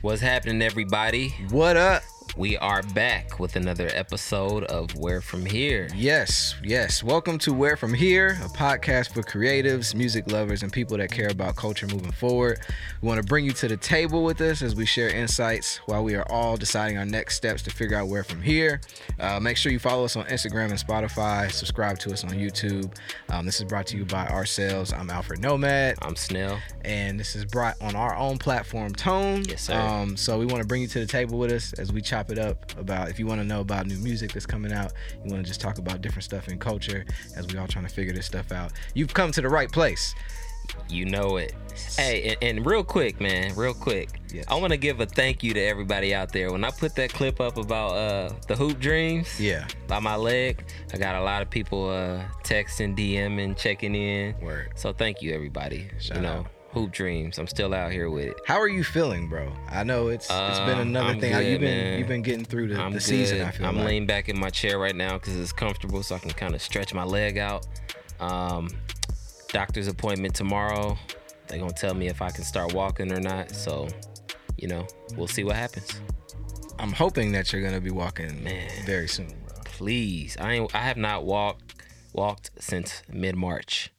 What's happening, everybody? What up? We are back with another episode of Where From Here. Yes, yes. Welcome to Where From Here, a podcast for creatives, music lovers, and people that care about culture moving forward. We want to bring you to the table with us as we share insights while we are all deciding our next steps to figure out where from here. Uh, make sure you follow us on Instagram and Spotify. Subscribe to us on YouTube. Um, this is brought to you by ourselves. I'm Alfred Nomad. I'm Snell. and this is brought on our own platform tone Yes, sir. um so we want to bring you to the table with us as we chop it up about if you want to know about new music that's coming out you want to just talk about different stuff in culture as we all trying to figure this stuff out you've come to the right place You know it. Hey, and, and real quick, man, real quick. Yes. I want to give a thank you to everybody out there. When I put that clip up about uh, the hoop dreams yeah by my leg, I got a lot of people uh, texting, DMing, checking in. Word. So thank you, everybody. Shout you know, out. Hoop dreams. I'm still out here with it. how are you feeling bro i know it's it's been Uh, another I'm thing good, you've been man. you've been getting through the, the season i feel I'm like laying back in my chair right now because it's comfortable, so I can kind of stretch my leg out. Um, doctor's appointment tomorrow. They're gonna tell me if I can start walking or not. So, you know, we'll see what happens. i'm hoping that you're gonna be walking Man. very soon bro Please, I ain't, I have not walked walked since mid March,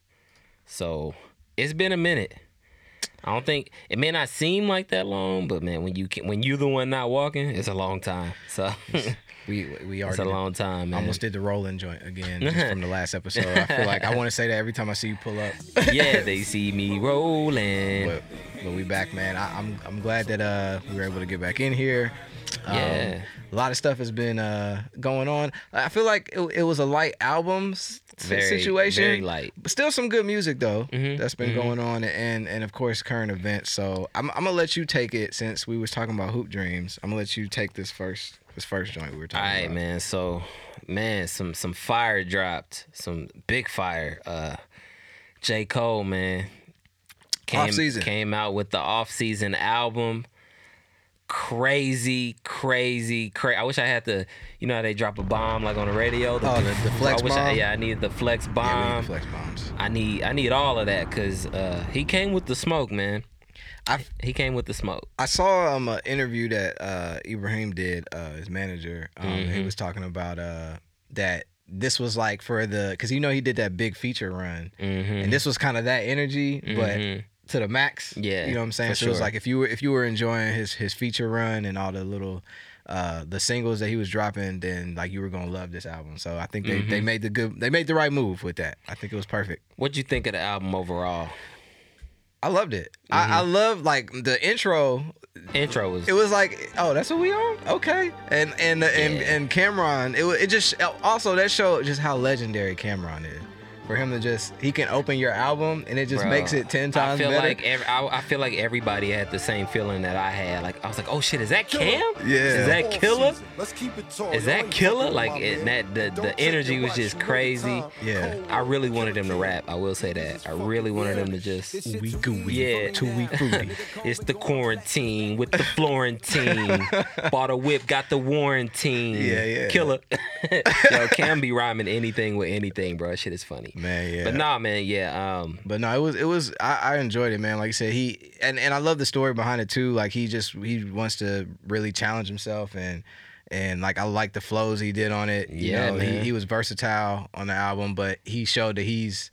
so it's been a minute. I don't think it may not seem like that long, but man, when you can, when you're the one not walking, it's a long time. So we we it's a long time, man. almost did the rolling joint again just from the last episode i feel like i want to say that every time i see you pull up yeah, they see me rolling. but but we back, man. I, I'm I'm glad that uh we were able to get back in here. Um, Yeah. A lot of stuff has been uh going on. I feel like it, it was a light album Very, situation, very light. but still some good music though Mhm, that's been mhm. going on, and and of course current events. So I'm I'm gonna let you take it since we was talking about hoop dreams. I'm gonna let you take this first this first joint we were talking right, about. man. So, man, some some fire dropped, some big fire. Uh, J Cole, man, came Off-season. came out with the off season album. Crazy, crazy, crazy. I wish I had the, you know, how they drop a bomb like on the radio. Oh, the- the flex I wish I, bomb? yeah, I needed the flex bomb. Yeah, need flex bombs. I need, I need all of that because uh, he came with the smoke, man. I He came with the smoke. I saw um an interview that uh Ibrahim did, uh his manager. Um he Mhm. was talking about uh that this was like for the cuz you know he did that big feature run. Mm-hmm. And this was kind of that energy but Mhm. To the max. Yeah, You know what I'm saying? So it was like if you were if you were enjoying his his feature run and all the little uh the singles that he was dropping then like you were going to love this album. So I think they Mm-hmm. they made the good they made the right move with that. I think it was perfect. What'd you think of the album overall? I loved it. Mm-hmm. I, I love like the intro Intro was It was like, oh, that's what we on, okay. And and and Yeah. and Cam'ron, it it just also that showed just how legendary Cam'ron is. For him to just he can open your album and it just Bruh, makes it ten times I feel better. like every, I, I feel like everybody had the same feeling that I had. Like I was like, oh shit, is that Cam? Yeah. Is that Killa? Let's keep it tall. Is that Killa? Like it, that the the energy was just crazy. Yeah. I really wanted him to rap. I will say that. I really wanted him to just. week gooey, Yeah. two week fruity. It's the quarantine with the Florentine. Bought a whip, got the warranty. Yeah, yeah. Killa. Yo, Cam be rhyming anything with anything, bro. Shit is funny. Man, yeah. But nah, man, yeah. Um, But no, it was it was I, I enjoyed it, man. Like I said, he and and I love the story behind it too. Like he just he wants to really challenge himself and and like I like the flows he did on it. You Yeah, know, man. He, he was versatile on the album, but he showed that he's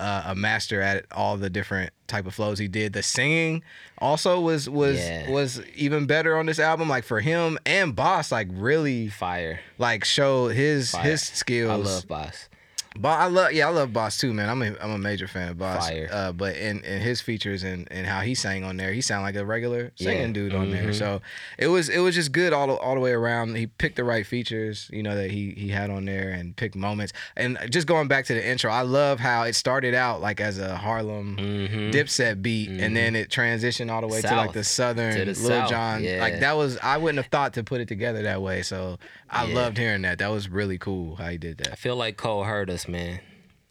uh, a master at all the different type of flows he did. The singing also was was Yeah. was even better on this album. Like for him and Bas, like really fire. like show his Fire. his skills. I love Bas. But I love, yeah, I love Bas too, man. I'm a, I'm a major fan of Bas. Fire. Uh, but in, in his features and, and how he sang on there, he sounded like a regular singing Yeah. dude on there. Mhm. So it was it was just good all the, all the way around. He picked the right features, you know, that he he had on there and picked moments. And just going back to the intro, I love how it started out like as a Harlem Mhm. Dipset beat, and then it transitioned all the way to like the southern To the Lil South, John. yeah. Like that was I wouldn't have thought to put it together that way. So I Yeah. loved hearing that. That was really cool how he did that. I feel like Cole heard us, man.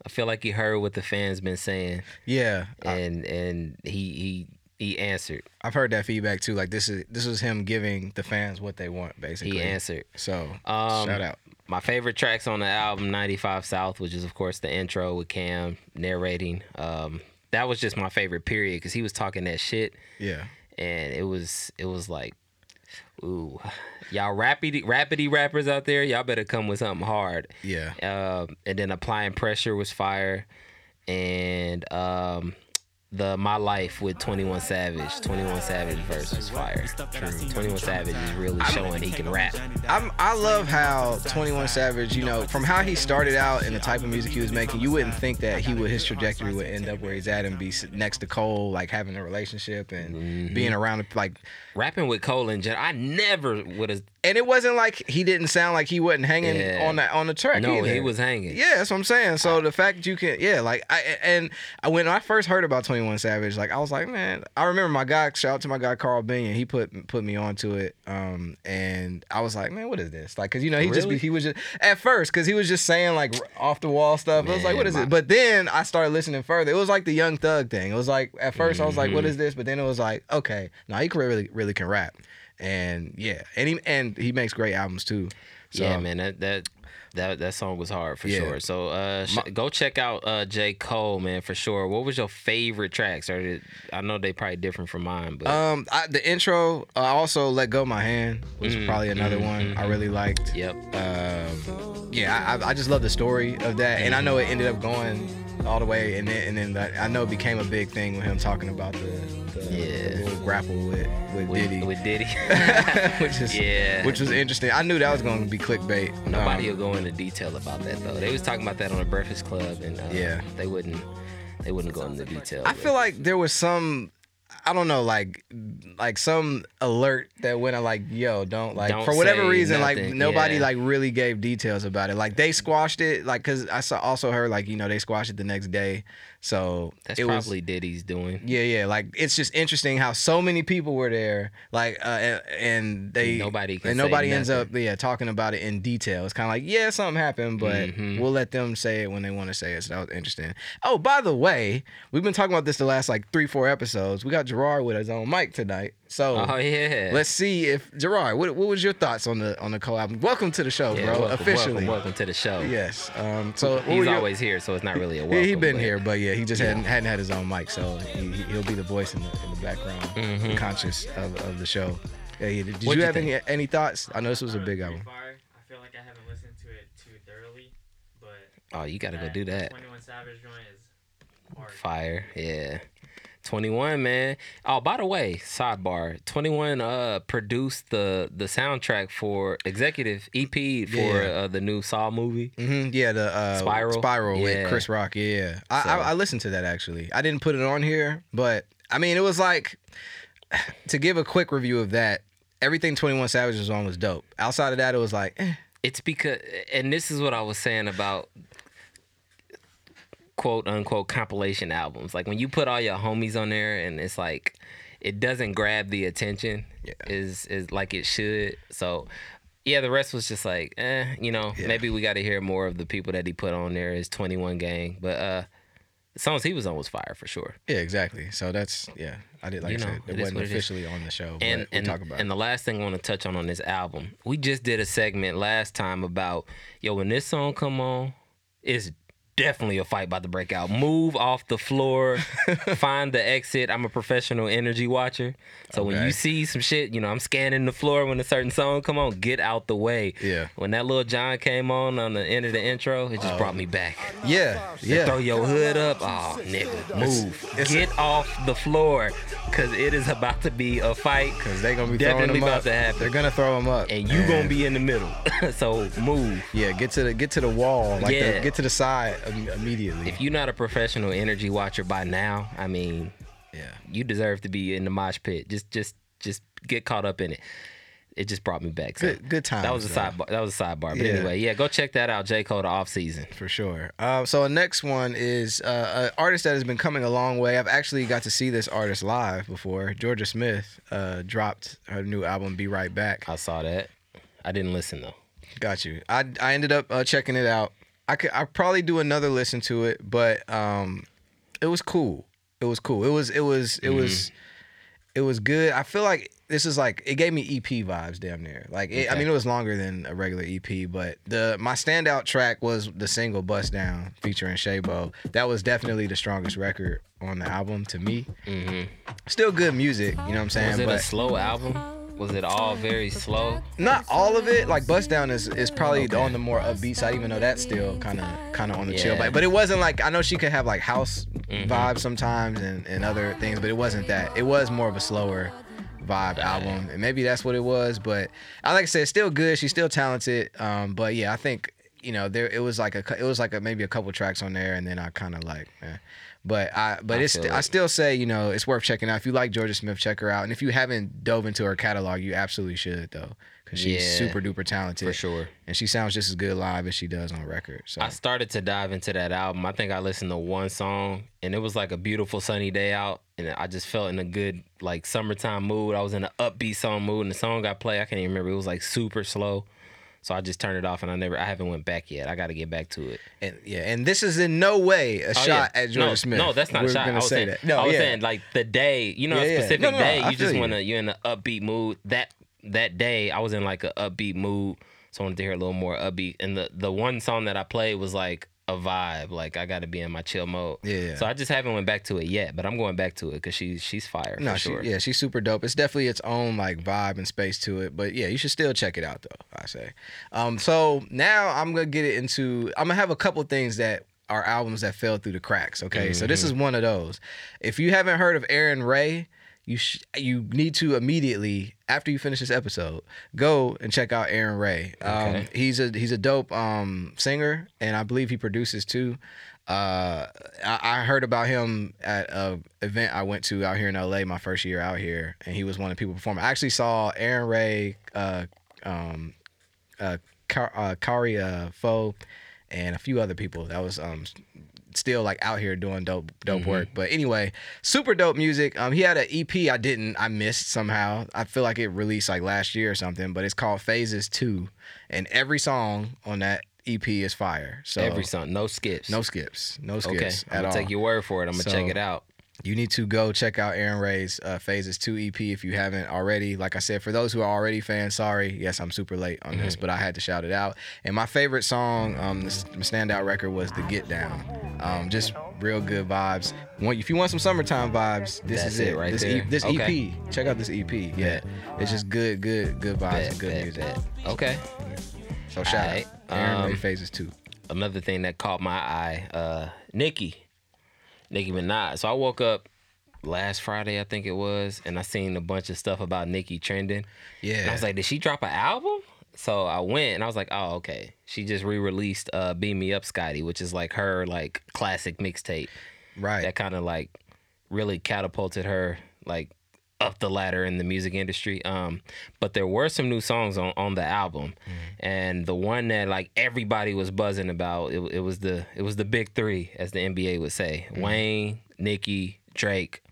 I feel like he heard what the fans been saying, Yeah, I- and and he he he answered. I've heard that feedback too. Like this is this was him giving the fans what they want, basically. He answered. So Um, shout out. My favorite tracks on the album, 95 South, which is of course the intro with Cam narrating. Um, that was just my favorite period because he was talking that shit, Yeah. and it was it was like, ooh, y'all rapidy rapidy rappers out there, y'all better come with something hard. Yeah. Um, and then applying pressure was fire, and um, the My Life with 21 Savage. 21 Savage verse was fire. True. 21 Savage is really showing he can rap. I'm, I love how 21 Savage, you know, from how he started out and the type of music he was making, you wouldn't think that he would his trajectory would end up where he's at and be next to Cole, like having a relationship and Mm-hmm. being around like. Rapping with Cole and Jen, I never would have. And it wasn't like he didn't sound like he wasn't hanging Yeah. on the on the track. No, either. he was hanging. Yeah, that's what I'm saying. So the fact that you can, yeah, like I and I, when I first heard about 21 Savage, like I was like, man, I remember my guy. Shout out to my guy Carl Binion. He put put me onto it, um, and I was like, man, what is this? Like, cause you know he just Really? be, he was just at first, cause he was just saying like off the wall stuff. I was like, what is my- it? But then I started listening further. It was like the Young Thug thing. It was like at 1st I was like, Mm-hmm. what is this? But then it was like, okay, now he can really really can rap, and yeah, and he and he makes great albums too. So, yeah, man, that that that that song was hard for Yeah. sure. So uh, sh- go check out uh, J Cole, man, for sure. What was your favorite tracks? Or did, I know they probably different from mine, but Um, I, the intro. I also let go my hand was Mm, probably another mm, one mm, I really liked. yep. Um, yeah, I, I just love the story of that, and I know it ended up going all the way, and then and then that, I know it became a big thing with him talking about the, the, Yeah. the little grapple with with, With Diddy, with Diddy, which is yeah. which was interesting. I knew that was going to be clickbait. Nobody Um, will go into detail about that though. They was talking about that on the Breakfast Club, and uh, Yeah. they wouldn't they wouldn't go into detail. I feel like there was some. I don't know, like, like some alert that went out, like, yo, don't like Don't for whatever reason, like nobody yeah. like really gave details about it. Like they squashed it, like, cause I saw also heard like you know they squashed it the next day, so that's it was probably Diddy's doing. yeah, yeah. Like it's just interesting how so many people were there, like, uh, and, and they Nobody can and nobody ends nothing. up yeah talking about it in detail. It's kind of like yeah, something happened, but Mhm. we'll let them say it when they want to say it. So that was interesting. Oh, by the way, we've been talking about this the last like three, four episodes. We got Gerard with his own mic tonight, so. Oh yeah. Let's see if Gerard. What, what was your thoughts on the on the collab? Welcome to the show, yeah, bro. welcome, Officially, welcome, welcome to the show. yes. Um, so He's your- always here, so it's not really a he, welcome. he been but- here, but yeah, he just Yeah. hadn't hadn't had his own mic, so he, he- he'll be the voice in the, in the background, Mhm. conscious of, of the show. Yeah, yeah. Did, did What'd you you have any think? any thoughts? I know this was a big album. Fire. I feel like I haven't listened to it too thoroughly, but Oh, you gotta go do that. 21 Savage joint is hard. Fire, yeah. 21 man. Oh, by the way, sidebar. 21 uh produced the the soundtrack for executive EP for Yeah. uh, the new Saw movie. Mm-hmm. Yeah, the uh, Spiral? Spiral with Yeah. Chris Rock. Yeah. I, So- I I listened to that actually. I didn't put it on here, but I mean, it was like to give a quick review of that. Everything Twenty One Savage was on was dope. Outside of that, it was like, eh. It's because and this is what I was saying about quote unquote compilation albums. Like when you put all your homies on there and it's like it doesn't grab the attention Yeah. is is like it should. So yeah, the rest was just like, eh, you know, Yeah. maybe we got to hear more of the people that he put on there. His Twenty One Gang, but uh, the songs he was on was fire for sure. yeah, exactly. So that's yeah. I did like You I said, it it wasn't what it officially on the show, and but we'll and, talk about and the last thing I want to touch on on this album, we just did a segment last time about yo when this song come on, it's definitely a fight about to break out. Move off the floor, find the exit. I'm a professional energy watcher, so when you see some shit, you know I'm scanning the floor when a certain song come on. Get out the way. Yeah. When that Lil Jon came on on the end of the intro, it just brought me back. Yeah, yeah. Throw your hood up. Oh, nigga, move. it's- Get off the floor, cause it is about to be a fight. Because they're gonna be Definitely throwing them about up. to happen. They're gonna throw them up, and you gonna be in the middle. so move. yeah. Get to the get to the wall, like Yeah. the, get to the side immediately. If you're not a professional energy watcher by now, I mean, yeah, you deserve to be in the mosh pit. Just, just, just get caught up in it. It just brought me back. So good good time. that was a sidebar. That was a sidebar. But Yeah. anyway, yeah, go check that out. J Cole the off season. for sure. Um, so the next one is uh, an artist that has been coming a long way. I've actually got to see this artist live before. Jorja Smith uh, dropped her new album, "Be Right Back." I saw that. I didn't listen though. Got you. I I ended up uh, checking it out. I could I probably do another listen to it, but um, it was cool. It was cool. It was it was it was it was good. I feel like this is like it gave me EP vibes damn near. Like it, I mean it was longer than a regular EP, but the my standout track was the single "Bust Down" featuring Shaybo. That was definitely the strongest record on the album to me. hmm still good music. You know what I'm saying? Was it but a slow album? Was it all very slow? not all of it. Like Bust Down is is probably Okay. on the more upbeat side, even though that's still kind of kind of on the chill. Yeah. But it wasn't like I know she could have like house Mhm. vibes sometimes and and other things, but it wasn't that. It was more of a slower vibe album, and maybe that's what it was. But I like I said, still good. She's still talented. Um, but yeah, I think you know there it was like a it was like a maybe a couple tracks on there, and then I kind of like. Eh. But I, but I it's I still say you know it's worth checking out. If you like Jorja Smith, check her out. And if you haven't dove into her catalog, you absolutely should though, because she's Yeah, super duper talented For sure. and she sounds just as good live as she does on record. So I started to dive into that album. I think I listened to one song, and it was like a beautiful sunny day out, and I just felt in a good like summertime mood. I was in an upbeat song mood, and the song I played, I can't even remember. It was like super slow, so I just turned it off, and I never, I haven't went back yet. I got to get back to it. and yeah, and this is in no way a Oh, shot yeah. at Jorja no, Smith. No, that's not We're a shot. gonna I was gonna say saying, that. No, I was yeah. saying like the day, you know, Yeah, a specific No, no, day. You just want to you're in an upbeat mood. That that day, I was in like an upbeat mood, so I wanted to hear a little more upbeat. And the the one song that I played was like a vibe. Like I got to be in my chill mode. Yeah. So I just haven't went back to it yet, but I'm going back to it because she's she's fire no, for she, sure. yeah, she's super dope. It's definitely its own like vibe and space to it. But yeah, you should still check it out though. I say. Um, so now I'm gonna get it into. I'm gonna have a couple things that are albums that fell through the cracks. Okay, so Mm-hmm. this is one of those. If you haven't heard of Arin Ray. You sh- you need to immediately after you finish this episode go and check out Arin Ray. Um, Okay. he's a he's a dope um, singer and I believe he produces too. Uh, I, I heard about him at a event I went to out here in LA my first year out here, and he was one of the people performing. I actually saw Arin Ray, uh, um, uh, uh, Kari uh, Faux, and a few other people. That was um, still like out here doing dope dope work. But anyway, super dope music. Um, he had an EP I didn't I missed somehow. I feel like it released like last year or something, but it's called Phases Two, and every song on that EP is fire. So Every song, no skips. no skips, no skips. Okay, I'm gonna all. take your word for it. I'm gonna So- check it out. You need to go check out Arin Ray's uh, Phases 2 EP if you haven't already. Like I said, for those who are already fans, sorry. Yes, I'm super late on this, Mm-hmm. but I had to shout it out. And my favorite song, um, this my standout record was The Get Down. Um, just real good vibes. If you want some summertime vibes, this That's is it it. right this there. this Okay. EP. Check out this EP. Yeah, it's just good, good, good vibes Bet, and good bet, music. bet. Okay. So shout Alright, out Arin Ray um, Phases 2. another thing that caught my eye, uh, Nicki, Nicki Minaj. So I woke up last Friday, I think it was, and I seen a bunch of stuff about Nicki trending. Yeah. And I was like, did she drop an album? So I went and I was like, oh, okay. She just re-released uh, "Beam Me Up, Scotty," which is like her like classic mixtape right. that kind of like really catapulted her like up the ladder in the music industry. Um, but there were some new songs on, on the album, and the one that like everybody was buzzing about it, it was the it was the big three, as the NBA would say: Wayne, Nicki, Drake.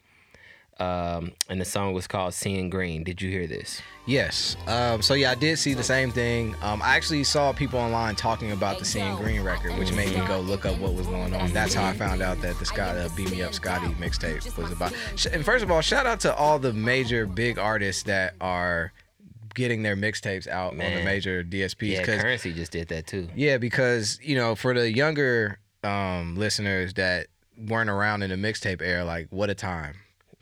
Um, and the song was called "Seeing Green." Did you hear this? Yes. Um, so yeah, I did see the same thing. Um, I actually saw people online talking about the Seeing Green record, which made me go look up what was going on. That's how I found out that the Scott uh, "Beat Me Up, Scotty" mixtape was about. And first of all, shout out to all the major big artists that are getting their mixtapes out on the major DSPs. Yeah, Curren$y just did that too. yeah, because you know, for the younger um, listeners that weren't around in the mixtape era, like what a time.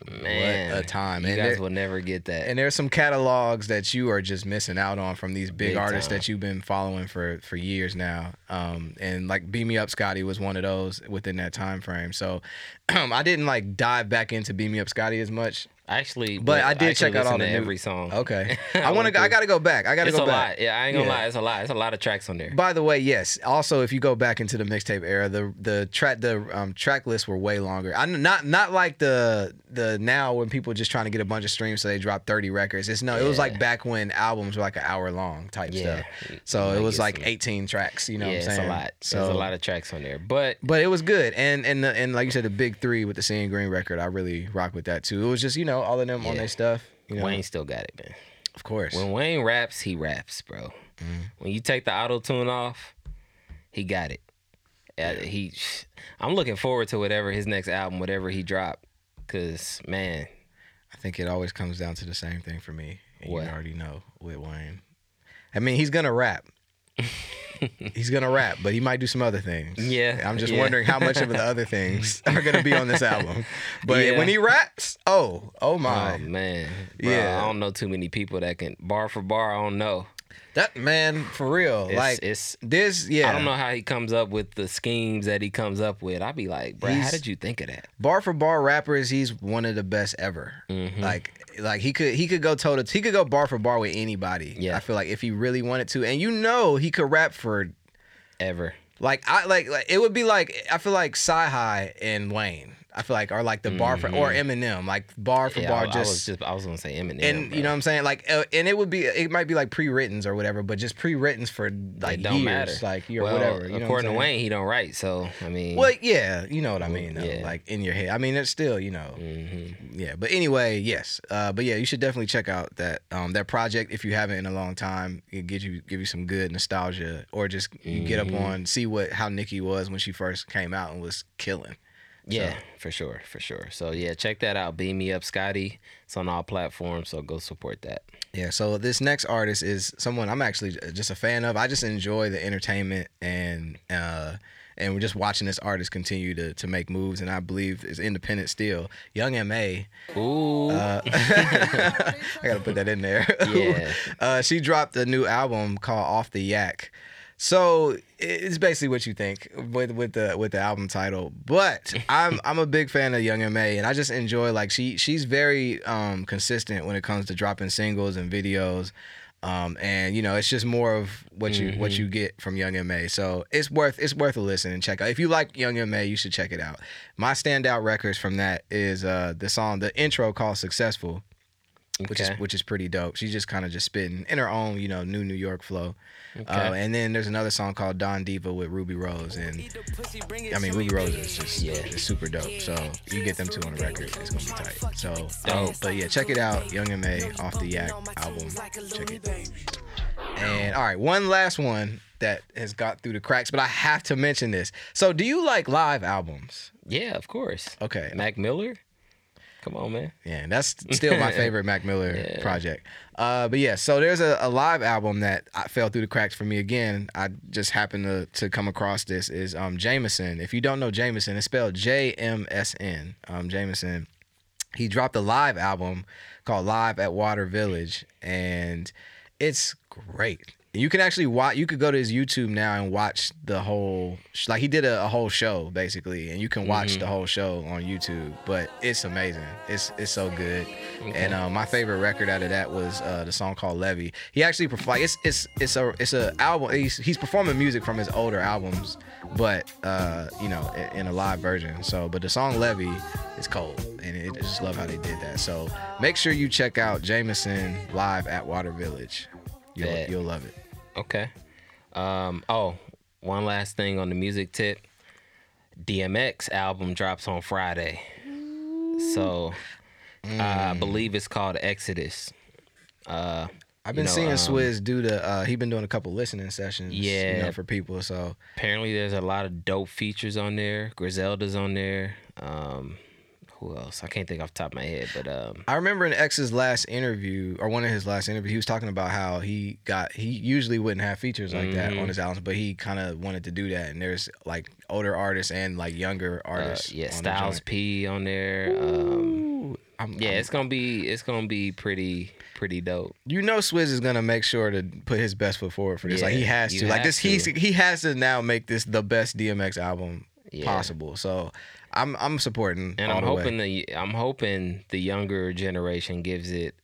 Man, what a time. You And guys there- will never get that. and there's some catalogs that you are just missing out on from these big, Big artists time. that you've been following for for years now. Um, and like Beam Me Up Scotty was one of those within that time frame. So I didn't like dive back into Beam Me Up Scotty as much. Actually, But I did check out all the new- every song. Okay, I want to. I got to go back. I got to It's go a back. lot. Yeah, I ain't gonna Yeah. lie. It's a lot. It's a lot of tracks on there. By the way, yes. Also, if you go back into the mixtape era, the the track the um, track lists were way longer. I not not like the the now when people just trying to get a bunch of streams so they drop thirty records. It's no, it was like back when albums were like an hour long type Yeah. stuff. So it was like some- eighteen tracks. You know yeah, what I'm it's saying? a lot. So There's a lot of tracks on there. But but it was good, and and the, and like you said, the big three with the Seeing Green record, I really rock with that too. It was just you know all of them on Yeah. their stuff. You know, Wayne still got it, man. of course. When Wayne raps, he raps, bro. Mm-hmm. When you take the auto tune off, he got it. Uh, he, I'm looking forward to whatever his next album, whatever he drop, cause man, I think it always comes down to the same thing for me. And What? you already know with Wayne. I mean, he's gonna rap. He's gonna rap, but he might do some other things. Yeah, I'm just yeah. wondering how much of the other things are gonna be on this album. But Yeah. when he raps, oh, oh my, Oh man, Bro, Yeah. I don't know too many people that can bar for bar. I don't know. That man for real. It's, like it's this, yeah. I don't know how he comes up with the schemes that he comes up with. I'd be like, bro, how did you think of that? bar for bar rappers, he's one of the best ever. Mhm. Like like he could he could go toe to he could go bar for bar with anybody. Yeah. I feel like if he really wanted to, and you know he could rap for Ever? like I like like it would be like I feel like Sci High and Wayne. I feel like are like the bar for or Eminem like bar for Mm-hmm. Yeah, bar I, I just. was just I was gonna say Eminem. and bro. you know what I'm saying, like, uh, and it would be, it might be like pre-writtens or whatever, but just pre-writtens for like it don't years, matter. like or well, whatever. You know according to? Wayne, he don't write. So I mean, Well, yeah, you know what I mean. Though, yeah. Like in your head. I mean, it's still, you know, mhm. yeah. But anyway, yes. Uh, but yeah, you should definitely check out that um that project if you haven't in a long time. It gives you give you some good nostalgia, or just you get up Mhm. on see what how Nicki was when she first came out and was killing. Yeah, for sure, for sure. So yeah, check that out. Beam me up, Scotty. It's on all platforms, so go support that. Yeah, so this next artist is someone I'm actually just a fan of. I just enjoy the entertainment and uh and we're just watching this artist continue to to make moves and I believe is independent still. Young MA. Ooh, Uh, I gotta put that in there. Yeah. uh, she dropped a new album called Off the Yak. So it's basically what you think with with the with the album title. But I'm I'm a big fan of Young Ma, and I just enjoy like she she's very um, consistent when it comes to dropping singles and videos. Um, and you know, it's just more of what you what you get from Young Ma. So it's worth it's worth a listen and check out. If you like Young Ma, you should check it out. My standout records from that is uh, the song, the intro called "Successful." Which Okay. is which is pretty dope. She's just kind of just spitting in her own, you know, new New York flow. Okay. Uh, and then there's another song called Don Diva with Rubi Rose, and I mean Rubi Rose is just Yeah. is super dope. So you get them two on the record, it's gonna be tight. So, Dope. but yeah, check it out, Young M.A off the Yak album. Check it. And all right, one last one that has got through the cracks, but I have to mention this. So, do you like live albums? yeah, of course. Okay, Mac Miller. Come on, man. Yeah, that's still my favorite Mac Miller Yeah. project. Uh, but yeah, so there's a, a live album that I fell through the cracks for me again. I just happened to, to come across this is um JMSN. If you don't know JMSN, it's spelled J M S N. Um, JMSN. He dropped a live album called Live at Water Village, and it's great. You can actually watch. You could go to his YouTube now and watch the whole. Like he did a, a whole show basically, and you can watch the whole show on YouTube. But it's amazing. It's it's so good. And uh, my favorite record out of that was uh, the song called Levy. He actually perform. It's it's it's a it's a album. He's he's performing music from his older albums, but uh, you know in, in a live version. So, but the song Levy is cold, and it, I just love how they did that. So make sure you check out JMSN live at Water Village. You'll, you'll love it. Okay. Um. Oh, one last thing on the music tip. DMX album drops on Friday, so I Mm. believe it's called Exodus. Uh, I've You been know, seeing um, Swizz do the. Uh, he been doing a couple listening sessions. you Yeah. know, for people. So apparently, there's a lot of dope features on there. Griselda's on there. Um, who else? I can't think off the top of my head, but um, I remember in X's last interview, or one of his last interviews, he was talking about how he got he usually wouldn't have features like that Mhm. on his albums, but he kind of wanted to do that. And there's like older artists and like younger uh, artists. yeah, Styles. P on there. Um, I'm- yeah, I'm- it's gonna be it's gonna be pretty pretty dope. you know Swizz is gonna make sure to put his best foot forward for this. like he has to. Like this, he's he has to now make this the best DMX album Yeah. possible. So I'm I'm supporting. And I'm the hoping the I'm hoping the younger generation gives it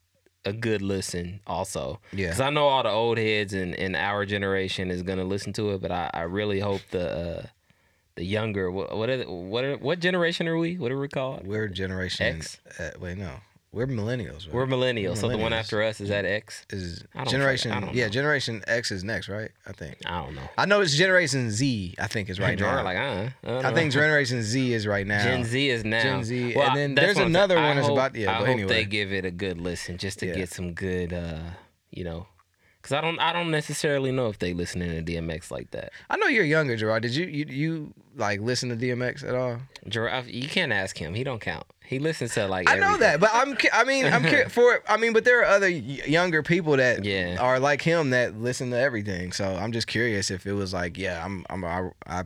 a good listen also. Yeah. Because I know all the old heads and, in our generation is gonna listen to it, but I, I really hope the uh, the younger what what are, what are, what generation are we? What are we called? We're generation X? Uh, wait, no, we're millennials. Right? We're millennials. So the one millennials. after us is that X? is I don't generation. fucking- I don't yeah, know. generation X is next, right? I think. I don't know. I know it's generation Z. I think is right now. like uh, I, I think generation Z is right now. Gen Z is now. Gen Z, Well, and then that's there's what I'm another one that's hope- about- yeah, I but hope anyway. they give it a good listen just to Yeah. get some good, uh, you know, Cause I don't I don't necessarily know if they listening to DMX like that. I know you're younger, Gerard. Did you you you like listen to DMX at all? Giraffe, you can't ask him. He don't count. He listens to like. I know everything. that, but I'm. I mean, I'm for. I mean, but there are other younger people that Yeah. are like him that listen to everything. So I'm just curious if it was like, yeah, I'm. I'm. I, I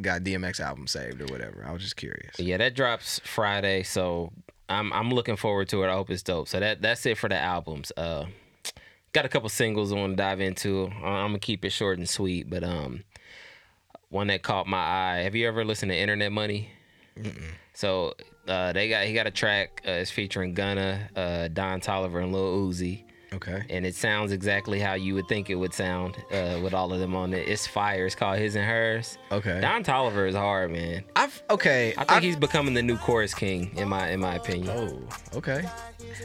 got DMX album saved or whatever. I was just curious. Yeah, that drops Friday, so I'm I'm looking forward to it. I hope it's dope. So that that's it for the albums. Uh, got a couple singles I want to dive into. Uh, I'm gonna keep it short and sweet, but um, one that caught my eye. Have you ever listened to Internet Money? So uh, they got he got a track. Uh, it's featuring Gunna, uh, Don Toliver, and Lil Uzi. Okay. and it sounds exactly how you would think it would sound uh, with all of them on it. It's fire. It's called His and Hers. Okay. Don Toliver is hard, man. I've okay. I think I've- he's becoming the new chorus king in my in my opinion. Oh, okay.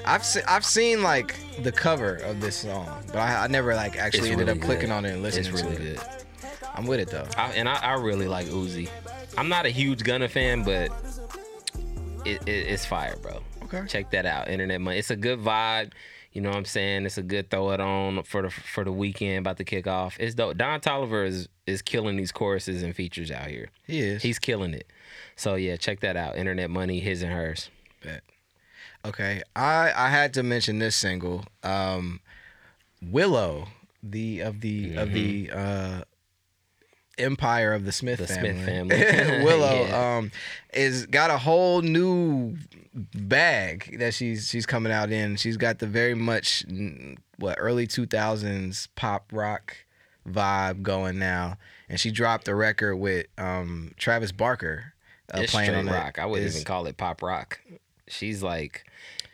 I've se- I've seen like the cover of this song, but I, I never like actually It's ended really up clicking good. on it and listening It's really to it. good. I'm with it though. I, and I, I really like Uzi. I'm not a huge Gunna fan, but it, it, it's fire, bro. Okay. Check that out. Internet money. It's a good vibe. You know what I'm saying? It's a good throw it on for the for the weekend about to kick off. It's dope. Don Toliver is is killing these choruses and features out here. He is. He's killing it. So yeah, check that out. Internet money, his and hers. Bet. Okay, I I had to mention this single, um, Willow, the of the of the uh, Empire of the Smith Mm-hmm. The family. Smith family. Willow Yeah. um, is got a whole new bag that she's she's coming out in. She's got the very much what early two thousands pop rock vibe going now, and she dropped a record with um, Travis Barker. Uh, it's playing on it. rock. I wouldn't It's- even call it pop rock. She's like,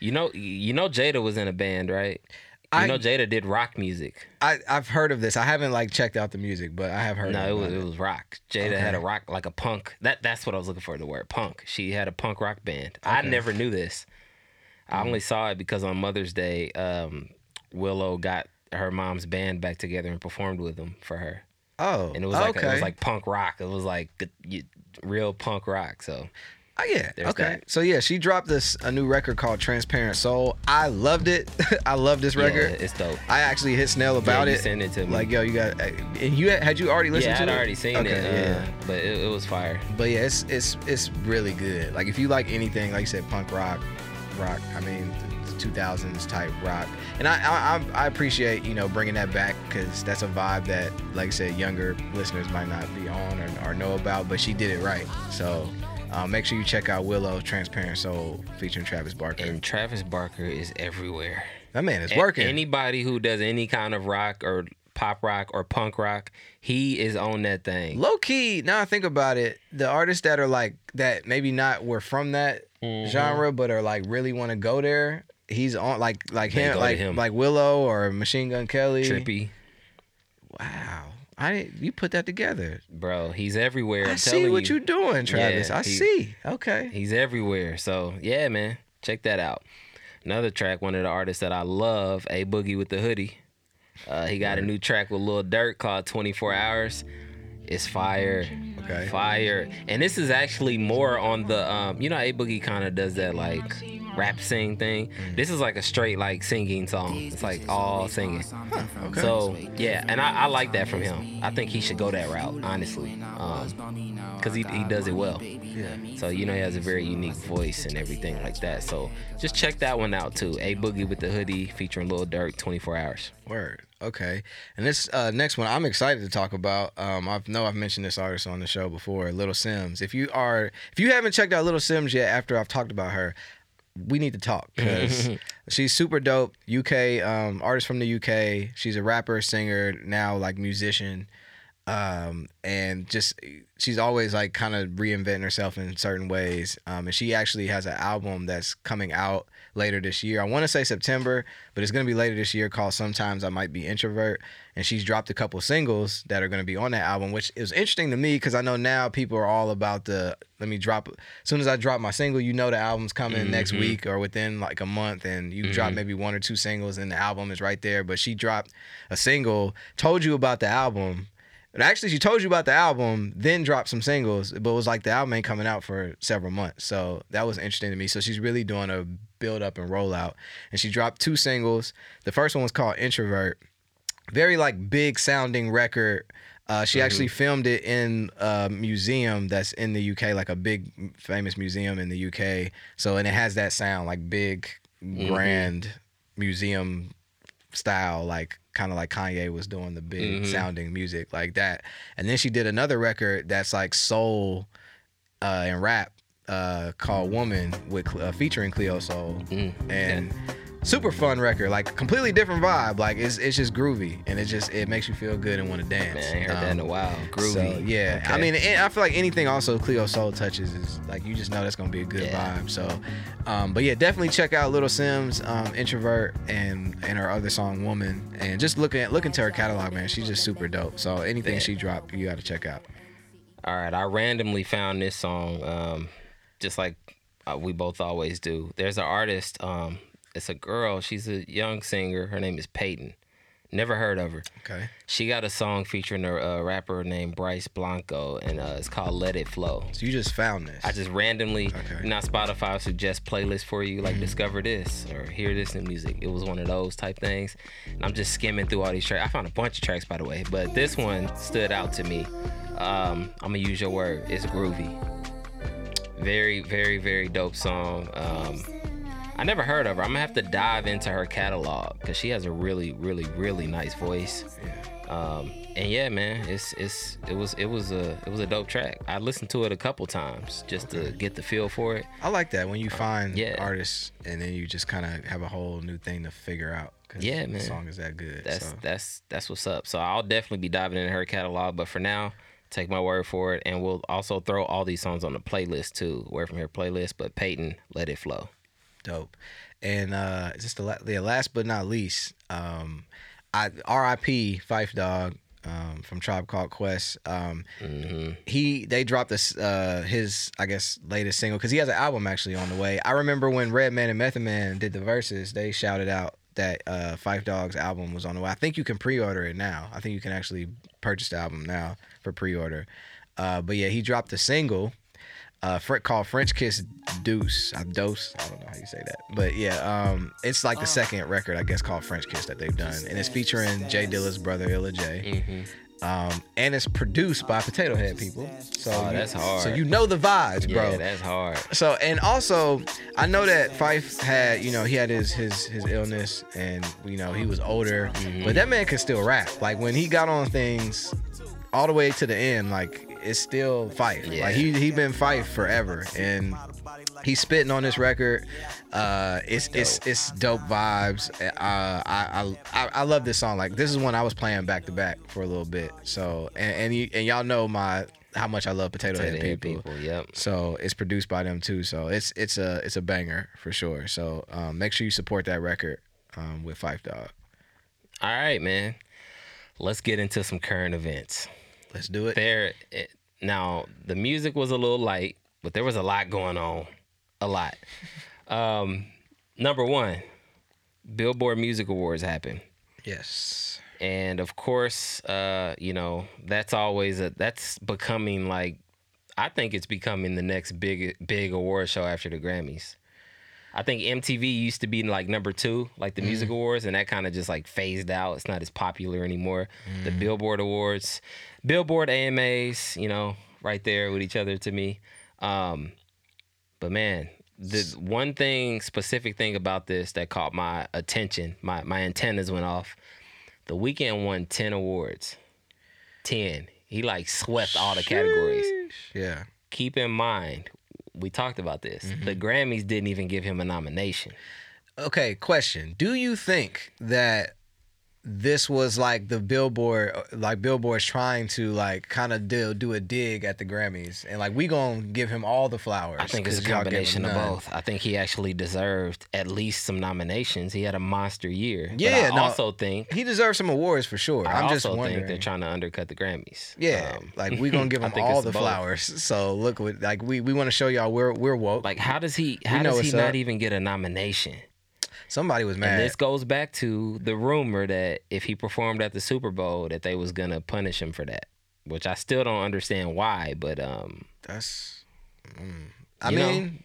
you know, you know, Jada was in a band, right? You I- know, Jada did rock music. I I've heard of this. I haven't like checked out the music, but I have heard. No, it was it was rock. Jada had a rock like a punk. That that's what I was looking for. The word punk. She had a punk rock band. I never knew this. I Mm-hmm. only saw it because on Mother's Day, um, Willow got her mom's band back together and performed with them for her. Oh, And it was like okay. it was like punk rock. It was like you- real punk rock. So oh yeah, there's okay. that. So yeah, she dropped this a new record called Transparent Soul. I loved it. I love this record. yeah, it's dope. I actually hit Snell about you it. sent it to me. Like yo, you got and you had, had you already listened yeah, to I'd it? already seen okay, it. Yeah. Uh, but it, it was fire. But yeah, it's it's it's really good. Like if you like anything, like you said, punk rock, rock. I mean, 2000s type rock. And I I, I- I appreciate you know bringing that back because that's a vibe that, like I said, younger listeners might not be on or, or know about. But she did it right. So. Uh, make sure you check out Willow Transparent Soul featuring Travis Barker. And Travis Barker is everywhere. that man is A- working. Anybody who does any kind of rock or pop rock or punk rock, he is on that thing. Low key, now I think about it, the artists that are like that maybe not were from that Mhm. genre, but are like really want to go there. He's on like like him like him. like Willow or Machine Gun Kelly. Trippy, Wow, I you put that together. bro. He's everywhere. I I'm see what you. you doing, Travis. Yeah, I he- see. Okay. He's everywhere. So yeah, man, check that out. Another track, one of the artists that I love, A Boogie with the Hoodie. Uh, he got a new track with Lil Durk called 24 Hours. It's fire. Okay. Fire. And this is actually more on the um, you know, A Boogie kind of does that like rap sing thing. Mm. This is like a straight like singing song. It's like all singing. Okay. So yeah, and I, I like that from him. I think he should go that route, honestly, because he, he does it well. yeah. So you know he has a very unique voice and everything like that. So just check that one out too. A Boogie with the Hoodie featuring Lil Durk, 24 Hours. Word. Okay. And this uh, next one I'm excited to talk about. Um, I know I've mentioned this artist on the show before, Little Simz. If you are, if you haven't checked out Little Simz yet, after I've talked about her, we need to talk because she's super dope. UK um, artist from the UK. She's a rapper, singer, now like musician, um, and just she's always like kind of reinventing herself in certain ways. Um, and she actually has an album that's coming out later this year. I want to say September, but it's going to be later this year called Sometimes I Might Be Introvert. And she's dropped a couple singles that are going to be on that album, which is interesting to me because I know now people are all about the let me drop as soon as I drop my single, you know the album's coming next Mhm. week or within like a month and you drop maybe one or two singles and the album is right there. But she dropped a single, told you about the album. But actually, she told you about the album, then dropped some singles, but it was like the album ain't coming out for several months. So that was interesting to me. So she's really doing a build up and roll out. And she dropped two singles. The first one was called Introvert. very like big sounding record. Uh, she actually filmed it in a museum that's in the UK, like a big famous museum in the UK. So and it has that sound, like big, grand museum style, like kind of like Kanye was doing the big sounding music like that. And then she did another record that's like soul uh, and rap uh, called "Woman" with uh, featuring Cleo Sol, and super fun record, like completely different vibe. Like it's it's just groovy, and it just it makes you feel good and want to dance. Man, I heard that in a Um, while. Groovy. So yeah, I mean, I feel like anything also Cleo Sol touches is like you just know that's gonna be a good Yeah. vibe. So, um, but yeah, definitely check out Little Simz, um, Introvert, and and her other song Woman, and just looking at look into her catalog, man. She's just super dope. So anything Yeah. she dropped, you got to check out. All right, I randomly found this song, um, just like uh, we both always do. There's an artist. Um, it's a girl. She's a young singer. Her name is Peyton. Never heard of her. Okay. She got a song featuring a, a rapper named Bryce Blanco, and uh, it's called "Let It Flow." So you just found this. I just randomly, Okay. know, Spotify suggest playlist for you, like discover this or hear this in music. It was one of those type things. And I'm just skimming through all these tracks. I found a bunch of tracks, by the way, but this one stood out to me. Um, I'm gonna use your word. It's groovy. Very, very, very dope song. Um, I never heard of her. I'm gonna have to dive into her catalog because she has a really, really, really nice voice. Um, and yeah, man, it's it's it was it was a it was a dope track. I listened to it a couple times just to get the feel for it. I like that when you find yeah. artists and then you just kind of have a whole new thing to figure out. Yeah, the man. song is that good. That's so. that's that's what's up. So I'll definitely be diving into her catalog, but for now, take my word for it, and we'll also throw all these songs on the playlist too. Where from here playlist, but Peyton, let it flow. Dope. And uh, just the, the last but not least, um, I R.I.P. Phife Dawg um, from Tribe Called Quest. Um, hmm he they dropped this uh, his I guess latest single because he has an album actually on the way. I remember when Redman and Method Man did the verses, they shouted out that uh, Phife Dawg's album was on the way. I think you can pre-order it now. I think you can actually purchase the album now for pre-order. Uh, but yeah, he dropped a single uh, called French Kiss Deuce. Uh, Dose. I don't know how you say that, but yeah, um, it's like the second record I guess called French Kiss that they've done, and it's featuring J Dilla's brother Illa J. hmm Um, and it's produced by Potatohead People. So Oh, that's hard. So you know the vibes, bro. Yeah, that's hard. so and also, I know that Phife had, you know, he had his his his illness, and you know he was older, Mm-hmm. but that man could still rap. Like when he got on things, all the way to the end, like it's still Phife. Yeah. Like he he been Phife forever, and he's spitting on this record. Uh, it's it's dope. it's dope vibes. Uh, I, I I I love this song. Like this is one I was playing back to back for a little bit. So and and, you, and y'all know my how much I love Potato, Potato Head Head people. people. Yep. So it's produced by them too. So it's it's a it's a banger for sure. So um, make sure you support that record um, with Phife Dawg. All right, man. Let's get into some current events. Let's do it. There it, now, the music was a little light, but there was a lot going on. A lot. Um, number one, Billboard Music Awards happened. Yes. and of course uh you know that's always a that's becoming like i think it's becoming the next big big award show after the grammys i think mtv used to be like number two like the music awards and that kind of just like phased out. It's not as popular anymore. The billboard awards billboard amas you know right there with each other to me. Um but man the one thing specific thing about this that caught my attention my my antennas went off the Weeknd won 10 awards. 10 he like swept all the categories. Yeah. keep in mind we talked about this. The mm-hmm. grammys didn't even give him a nomination. Okay. Question: Do you think that this was like the Billboard, like Billboard's trying to like kind of do do a dig at the Grammys, and like we gonna give him all the flowers? i think it's a 'cause y'all gave him combination of both i think he actually deserved at least some nominations he had a monster year But Yeah, i no, also think He deserves some awards for sure. i I'm also just wondering. think they're trying to undercut the grammys Yeah, Um, like we gonna give him all the both. flowers. So look, what like we we want to show y'all we're we're woke. like how does he how does he what's not up. even get a nomination Somebody was mad. And this goes back to the rumor that if he performed at the Super Bowl, that they was gonna punish him for that, which I still don't understand why. But um, That's. mm. I You know? mean,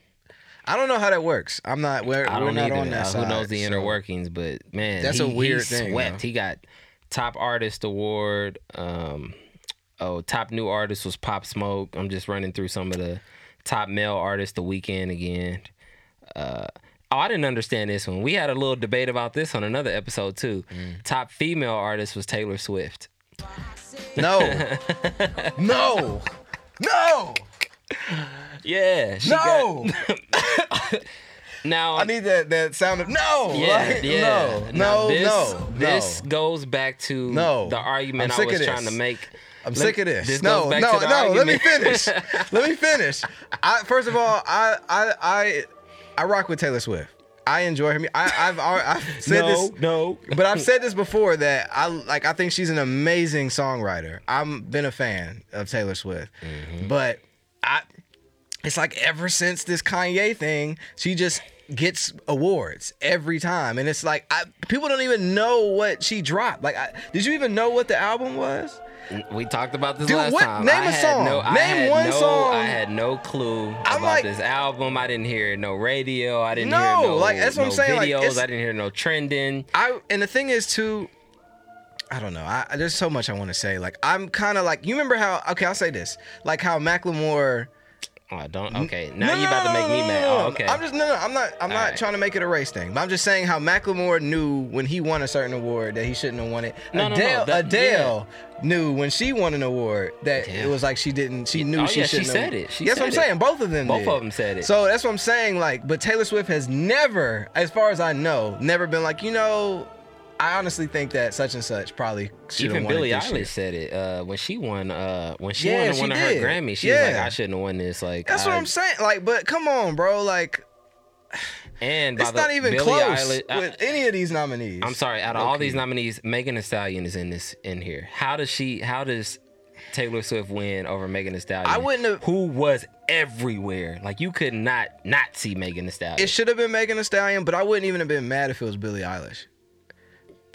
I don't know how that works. I'm not. We're, I we're don't not either. on that Uh, side. Who knows the inner workings? But man, That's he, a weird he thing, Swept. He got top artist award. Um, oh, top new artist was Pop Smoke. I'm just running through some of the top male artists the Weeknd again. Uh, oh, I didn't understand this one. We had a little debate about this on another episode too. Mm. Top female artist was Taylor Swift. No. no. No. Yeah, she No. got- now I need that that sound of no. Yeah, like, yeah. No. Now No. this, no. This no. goes back to No. the argument I'm I sick was trying to make. I'm Let- sick of this. this no, goes back no, to the no. Let me finish. let me finish. I, first of all, I, I, I, I rock with Taylor Swift. I enjoy her. I, I've, I've said no, this, no. but I've said this before that I like. I think she's an amazing songwriter. I've been a fan of Taylor Swift, Mm-hmm. but I, it's like ever since this Kanye thing, she just gets awards every time, and it's like I, people don't even know what she dropped. Like, I, did you even know what the album was? We talked about this Dude, last what- time. name I a song. No, Name one no, song. I had no clue I'm about like- this album. I didn't hear no radio. I didn't No, hear no like, that's what I'm saying, videos. it's- I didn't hear no trending. I and the thing is too. I don't know. I, I- there's so much I want to say. Like I'm kind of like you remember how? Okay, I'll say this. Like how Macklemore. Oh, don't. Okay, now No, you no, about to make me mad. Oh, okay. I'm just no, no. I'm not. I'm not Alright. trying to make it a race thing. But I'm just saying how Macklemore knew when he won a certain award that he shouldn't have won it. No, no, no, Adele, that- Adele knew when she won an award that Yeah. it was like she didn't. She knew Oh, she yeah, she shouldn't. said have, it. She that's what I'm said it. saying. Both of them. Both did. of them said it. So that's what I'm saying. Like, but Taylor Swift has never, as far as I know, never been like you know. I honestly think that such and such probably should have Even won Billie Eilish said it uh, when she won. Uh, when she Yeah, won she one of her did. Grammys, she was like, "I shouldn't have won this." Like That's what I- I'm saying. Like, but come on, bro. Like, And by it's the, not even Billie close Eilish, I- with any of these nominees. I'm sorry. Out of all these nominees, Megan Thee Stallion is in this in here. How does she? How does Taylor Swift win over Megan Thee Stallion? I wouldn't have- Who was everywhere? Like you could not not see Megan Thee Stallion. It should have been Megan Thee Stallion, but I wouldn't even have been mad if it was Billie Eilish.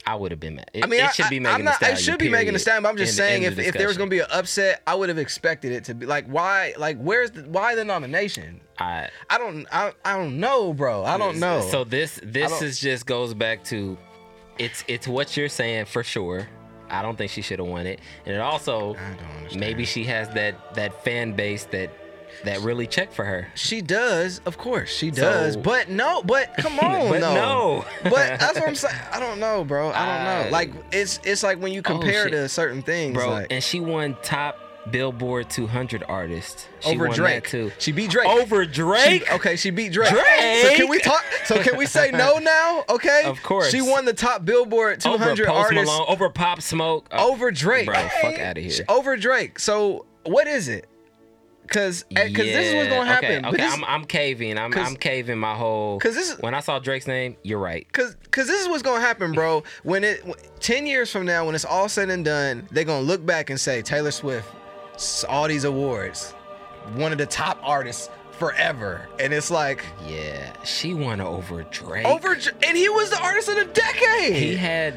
I would have been mad. It, I mean, it I, should be I- Megan I'm Thee not. Stallion. It should be Megan Thee period. Stallion. But I'm just saying, if, of if there was gonna be an upset, I would have expected it to be like, why? Like, where's the why the nomination? I, I don't. I, I don't know, bro. I don't know. So this this is just goes back to it's it's what you're saying for sure. I don't think she should have won it, and it also maybe she has that that fan base that that really check for her. She does, of course, she does. So- but no, but come on, But no. no. but that's what I'm saying. I don't know, bro. I don't know. Like it's it's like when you compare Oh, to certain things, bro. like, and she won top Billboard 200 artist She over won Drake too. She beat Drake. Over She- Drake. okay, she beat Drake. Drake? So can we talk? So can we say no now? Okay. Of course. She won the top Billboard 200 Post artists Malone. Over Pop Smoke. uh, over Drake. Bro, fuck outta here. She- Over Drake. So what is it? Because because eh, this is what's gonna happen. Okay, okay I'm, I'm caving. I'm, 'Cause- I'm caving my whole. 'Cause this is- when I saw Drake's name, you're right. Cause, cause this is what's gonna happen, bro. When it ten years from now, when it's all said and done, they're gonna look back and say Taylor Swift, all these awards, one of the top artists forever, and it's like Yeah, she won over Drake. over, and he was the artist of the decade. He had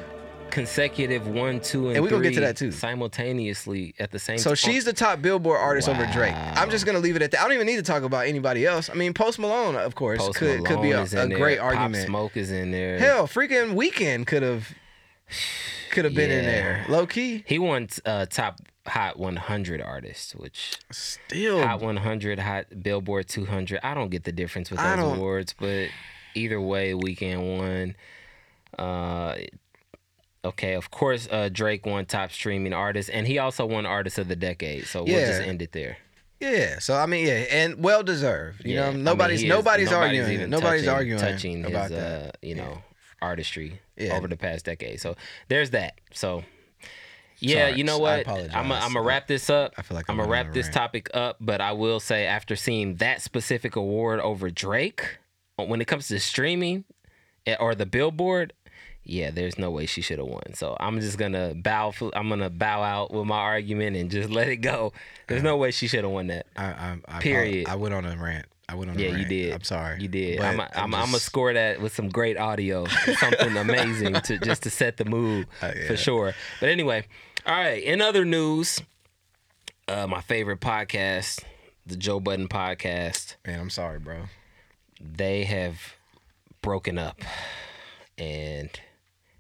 consecutive one, two, and, And we gonna get three to that too. simultaneously at the same time. so time. she's the top Billboard artist over Drake. I'm just gonna leave it at that. I don't even need to talk about anybody else. I mean, Post Malone, of course, Post could could be Malone a, a great Pop argument. Smoke is in there. Hell, freaking Weeknd could have could have been in there, low key. He won uh, top Hot 100 artist, which Still, Hot 100, Hot Billboard 200. I don't get the difference with those awards, but either way, Weeknd won. Uh, okay, of course, uh, Drake won top streaming artist, and he also won artist of the decade. So we'll just end it there. Yeah, so I mean, yeah, and well deserved. You Yeah, I know, mean, nobody's is- nobody's, arguing. even Nobody's touching, arguing touching about his, that. uh, you know, artistry Yeah. over the past decade. So there's that. So. Yeah, Sorry, you know I what? I'm gonna wrap this up. I feel like I'm gonna wrap this topic up, but I will say after seeing that specific award over Drake, when it comes to streaming eh, or the Billboard, yeah, there's no way she should have won. So I'm just gonna bow. I'm gonna bow out with my argument and just let it go. There's no way she should have won that. I, I, I, Period. I went on a rant. I went on a Yeah, rant. you did. I'm sorry. You did. But I'm. i I'm. I'm gonna score that with some great audio, something amazing to just to set the mood Uh, yeah. for sure. But anyway, all right. In other news, uh, my favorite podcast, the Joe Budden podcast, Man, I'm sorry, bro. they have broken up, and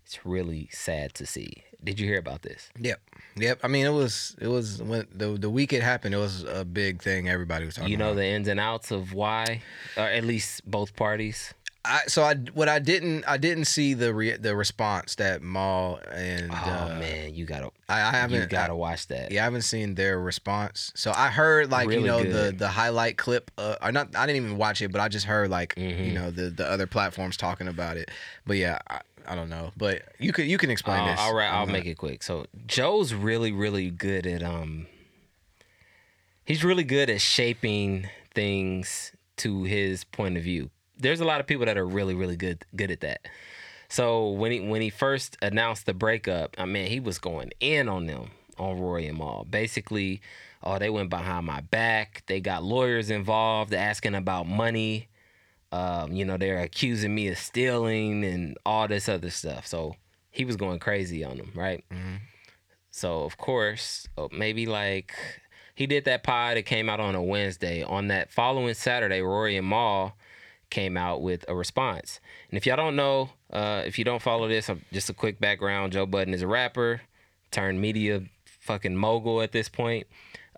It's really sad to see. Did you hear about this? Yep. Yep. I mean, it was it was when the the week it happened. It was a big thing. Everybody was talking. You know about. the ins and outs of why, or at least both parties. I, so I what I didn't I didn't see the re, the response that Mal and Oh uh, man, you gotta I, I haven't you gotta I, watch that. yeah I haven't seen their response. So I heard like you know the good. the highlight clip. Uh, or not I didn't even watch it, but I just heard like you Mhm. know the the other platforms talking about it. But yeah, I, I don't know. But you could you can explain Uh, this. all right, I'll not- make it quick. So Joe's really, really good at um. He's really good at shaping things to his point of view. There's a lot of people that are really, really good good at that. So when he when he first announced the breakup, I mean, he was going in on them on Rory and Mal. Basically, oh, they went behind my back. They got lawyers involved, asking about money. Um, you know, they're accusing me of stealing and all this other stuff. So he was going crazy on them, right? Mhm. So of course, uh, maybe like he did that pod. It came out on a Wednesday. On that following Saturday, Rory and Mal came out with a response. And if y'all don't know, uh, if you don't follow this, just a quick background: Joe Budden is a rapper, turned media fucking mogul at this point.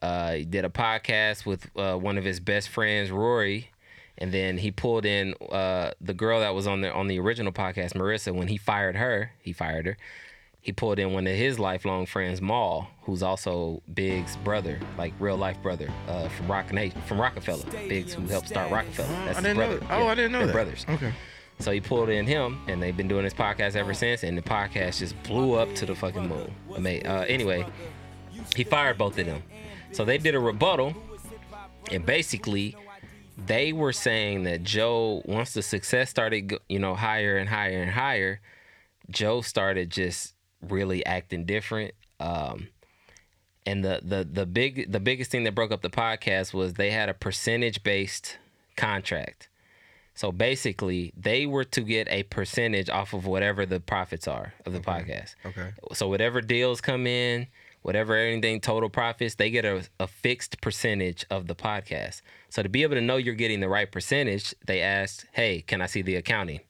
Uh, he did a podcast with uh, one of his best friends, Rory, and then he pulled in uh, the girl that was on the on the original podcast, Marisa. When he fired her, he fired her. He pulled in one of his lifelong friends, Mal, who's also Biggs' brother, like real life brother, uh, from Roc Nation, from Roc-A-Fella. Biggs, who helped start Roc-A-Fella. That's I his didn't brother. know. Oh, Yeah, I didn't know that. brothers. Okay. So he pulled in him, and they've been doing this podcast ever since. And the podcast just blew up to the fucking moon. Ama- Uh, anyway, he fired both of them. So they did a rebuttal, and basically, they were saying that Joe, once the success started, you know, higher and higher and higher, Joe started just really acting different. Um, and the the the big the biggest thing that broke up the podcast was they had a percentage based contract. So basically, they were to get a percentage off of whatever the profits are of the podcast. Okay. So whatever deals come in, whatever anything total profits, they get a, a fixed percentage of the podcast. So to be able to know you're getting the right percentage, they asked, "Hey, can I see the accounting?"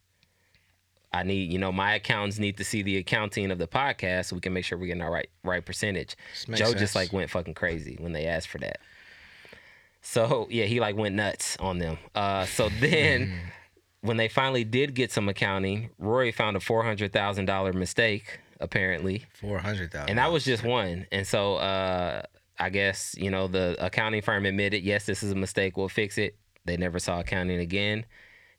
I need, you know, my accountants need to see the accounting of the podcast so we can make sure we're getting our right right percentage. Joe sense. just like went fucking crazy when they asked for that. So yeah, he like went nuts on them. Uh, so then when they finally did get some accounting, Rory found a four hundred thousand dollar mistake apparently, Four hundred thousand. and that was just one. And so uh, I guess you know the accounting firm admitted, yes, this is a mistake. We'll fix it. They never saw accounting again.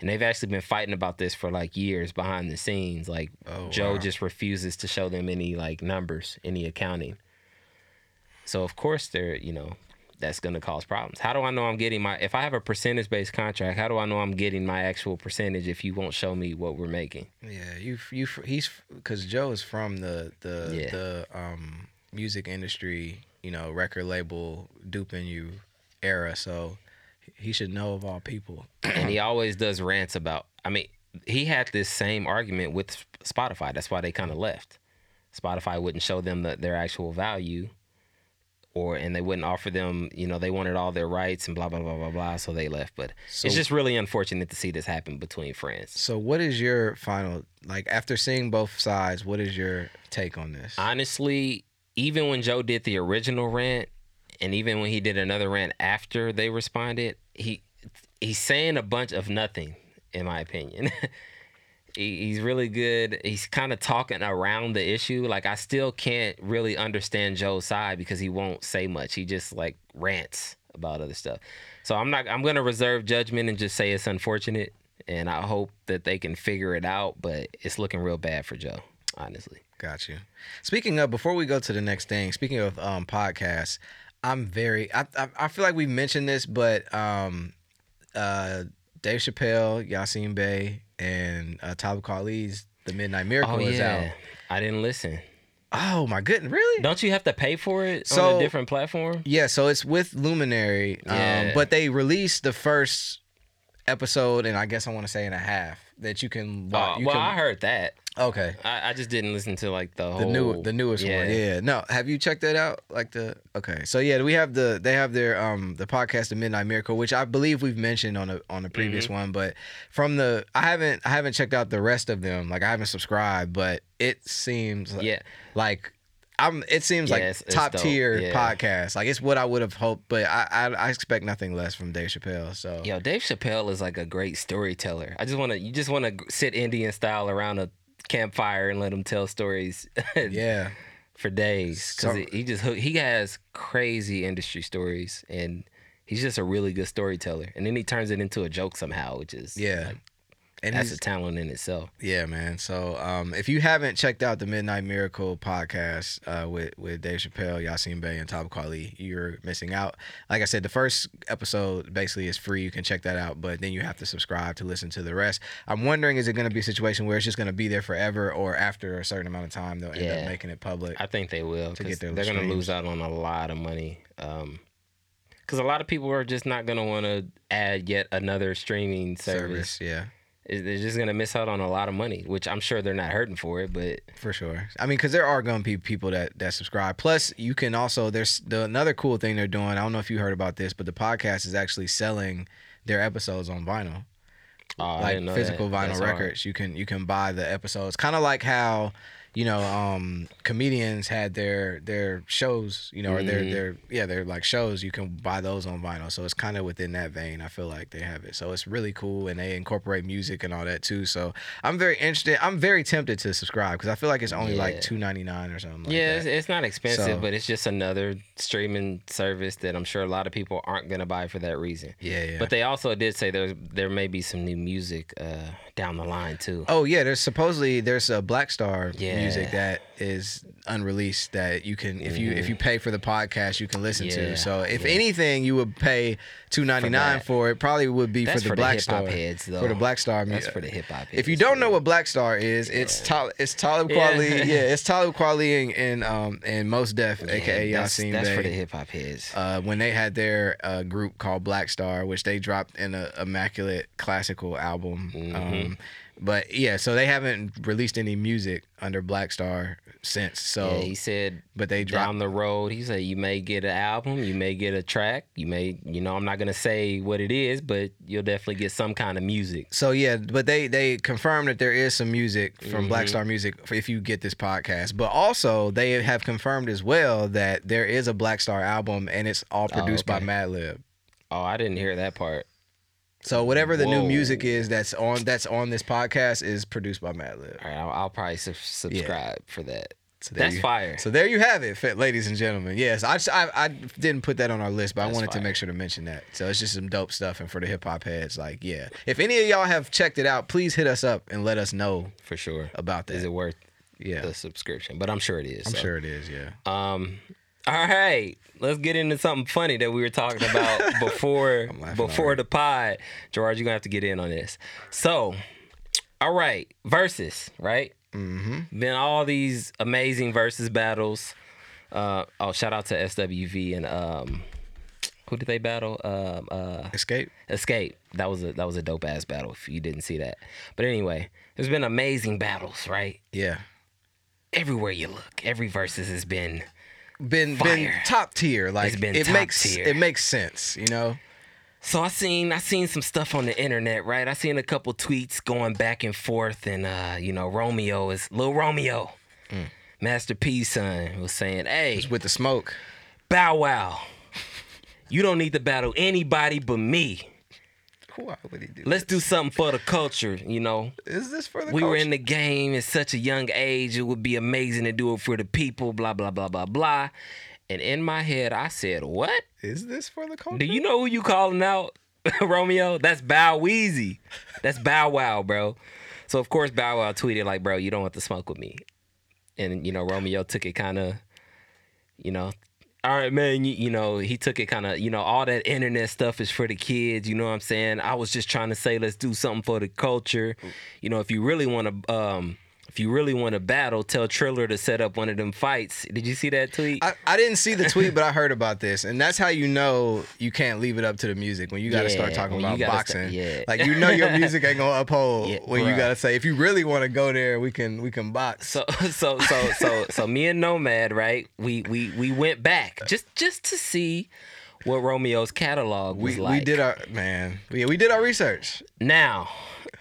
And they've actually been fighting about this for like years behind the scenes. Like Oh, Joe wow. just refuses to show them any like numbers, any accounting. So of course they're, you know, that's gonna cause problems. How do I know I'm getting my if I have a percentage based contract, how do I know I'm getting my actual percentage if you won't show me what we're making? Yeah, you you he's because Joe is from the the Yeah. the um music industry, you know, record label duping you era, so he should know of all people. and he always does rants about i mean he had this same argument with spotify that's why they kind of left spotify wouldn't show them the, their actual value or and they wouldn't offer them you know they wanted all their rights and blah blah blah blah blah so they left but So- it's just really unfortunate to see this happen between friends So, what is your final like after seeing both sides? What is your take on this? honestly even when joe did the original rant and even when he did another rant after they responded he he's saying a bunch of nothing in my opinion he's really good he's kind of talking around the issue like i still can't really understand joe's side because he won't say much he just like rants about other stuff so i'm not i'm gonna reserve judgment and just say it's unfortunate and i hope that they can figure it out but it's looking real bad for joe honestly Got you. Speaking of, before we go to the next thing, speaking of um podcasts, I'm very. I I, I feel like we mentioned this, but um, uh, Dave Chappelle, Yasiin Bey, and uh, Talib Kweli's "The Midnight Miracle" Oh is out. I didn't listen. Oh my goodness, really? Don't you have to pay for it on a different platform? Yeah, so it's with Luminary. Um, Yeah. but they released the first episode, and I guess I want to say and a half that you can Uh, watch. you well, can, I heard that. okay. I, I just didn't listen to like the The whole new, the newest one, yeah. No, have you checked that out? Like the okay, so yeah, we have the they have their um the podcast, the Midnight Miracle, which I believe we've mentioned on a on a previous Mm-hmm. one, but from the I haven't I haven't checked out the rest of them. Like I haven't subscribed, but it seems like, Yeah. like I'm. It seems Yeah, like it's- top tier Yeah. podcast. Like it's what I would have hoped, but I, I I expect nothing less from Dave Chappelle. So Yo, Dave Chappelle is like a great storyteller. I just want to, you just want to sit Indian style around a campfire and let him tell stories yeah, for days. Cause So- he- just, hook- he has crazy industry stories and he's just a really good storyteller. And then he turns it into a joke somehow, which is, yeah. like, and that's a talent in itself. Yeah, man. So um, if you haven't checked out the Midnight Miracle podcast uh, with with Dave Chappelle, Yasiin Bey, and Top Kweli, you're missing out. Like I said, the first episode basically is free. You can check that out, but then you have to subscribe to listen to the rest. I'm wondering, is it going to be a situation where it's just going to be there forever, or after a certain amount of time they'll end Yeah. up making it public? I think they will. To get their they're going to lose out on a lot of money. Um, because a lot of people are just not going to want to add yet another streaming service. Service, yeah. They're just gonna miss out on a lot of money, which I'm sure they're not hurting for it. But For sure. I mean, because there are to be people that that subscribe. Plus, you can also there's the another cool thing they're doing. I don't know if you heard about this, but the podcast is actually selling their episodes on vinyl, uh, I like physical that. vinyl That's hard. records. You can you can buy the episodes, kind of like how you know um comedians had their their shows, you know, or their Mhm. their yeah their like shows. You can buy those on vinyl, so it's kind of within that vein. I feel like they have it, so it's really cool, and they incorporate music and all that too. So I'm very interested. I'm very tempted to subscribe because I feel like it's only Yeah. like two ninety nine or something. Like yeah, that. it's, it's not expensive, So- but it's just another streaming service that I'm sure a lot of people aren't gonna buy for that reason. yeah, yeah. But they also did say there there may be some new music uh, down the line too. Oh yeah, there's supposedly there's a Black Star music that is unreleased that you can if you if you pay for the podcast you can listen Mm-hmm. Yeah, to. So if yeah. anything you would pay two ninety nine for it probably would be That's for the for the Black hip Star heads, though. for the Black Star That's for the hip hop. Heads. If you don't know what Black Star is, it's Tal- it's Talib Yeah. Kweli. Yeah. it's Talib Kweli and, and um and Mos Def, aka that's, Yasiin that's for the hip hop heads. Uh, when they had their uh, group called Black Star, which they dropped in a immaculate classical album. Mm-hmm. Um, but yeah, so they haven't released any music under Black Star since. So, yeah, he said but they dropped. down the road, he said you may get an album, you may get a track, you may, you know, I'm not gonna say what it is, but you'll definitely get some kind of music. So yeah, but they they confirmed that there is some music from Mm-hmm. Black Star Music if you get this podcast. But also they have confirmed as well that there is a Black Star album and it's all produced by okay. Madlib. Oh, I didn't hear that part. So whatever the new music is that's on that's on this podcast is produced by Madlib. All right, I'll, I'll probably sub- subscribe for that. So That's you- fire. So there you have it, ladies and gentlemen. Yes, I, I I didn't put that on our list, but I That's wanted to make sure to mention that. So it's just some dope stuff, and for the hip hop heads, like yeah, if any of y'all have checked it out, please hit us up and let us know for sure. about that. Is it worth yeah, the subscription? But I'm sure it is. I'm so. sure it is. Yeah. Um, all right, let's get into something funny that we were talking about before before the pod. George, you're gonna have to get in on this. So, all right, versus right. Mm-hmm. Been all these amazing versus battles. Uh, oh, shout out to SWV and um, who did they battle? Um, uh, Xscape. Xscape. That was a that was a dope ass battle. If you didn't see that, but anyway, there's been amazing battles, right? Yeah. Everywhere you look, every versus has been Been been top tier. Like It's been it top makes tier. it makes sense. You know. So I seen I seen some stuff on the internet, right? I seen a couple tweets going back and forth, and uh, you know, Romeo is little Romeo, Master P's son, was saying, "Hey, It's with the smoke. Bow Wow, you don't need to battle anybody but me. Why would he do? Let's do something for the culture, you know." Is this for the? Culture? We were in the game at such a young age. It would be amazing to do it for the people. Blah blah blah blah blah. And in my head, I said, "What? Is this for the culture? Do you know who you calling out, Romeo? That's Bow Weezy. That's Bow Wow, bro. So of course Bow Wow tweeted like, "Bro, you don't want to smoke with me," and you know Romeo took it kind of, you know, all right, man. You, you know he took it kind of, you know, all that internet stuff is for the kids. You know what I'm saying? I was just trying to say, let's do something for the culture. You know, if you really want to um, if you really want to battle, tell Triller to set up one of them fights. Did you see that tweet? I, I didn't see the tweet, but I heard about this, and that's how you know you can't leave it up to the music when you got to start talking about boxing. start- yeah. like you know your music ain't gonna uphold Yeah, when you got to say if you really want to go there, we can we can box. so so so so so me and Nomad, right? We we we went back just just to see what Romeo's catalog was we like. we did our man. We we did our research. now.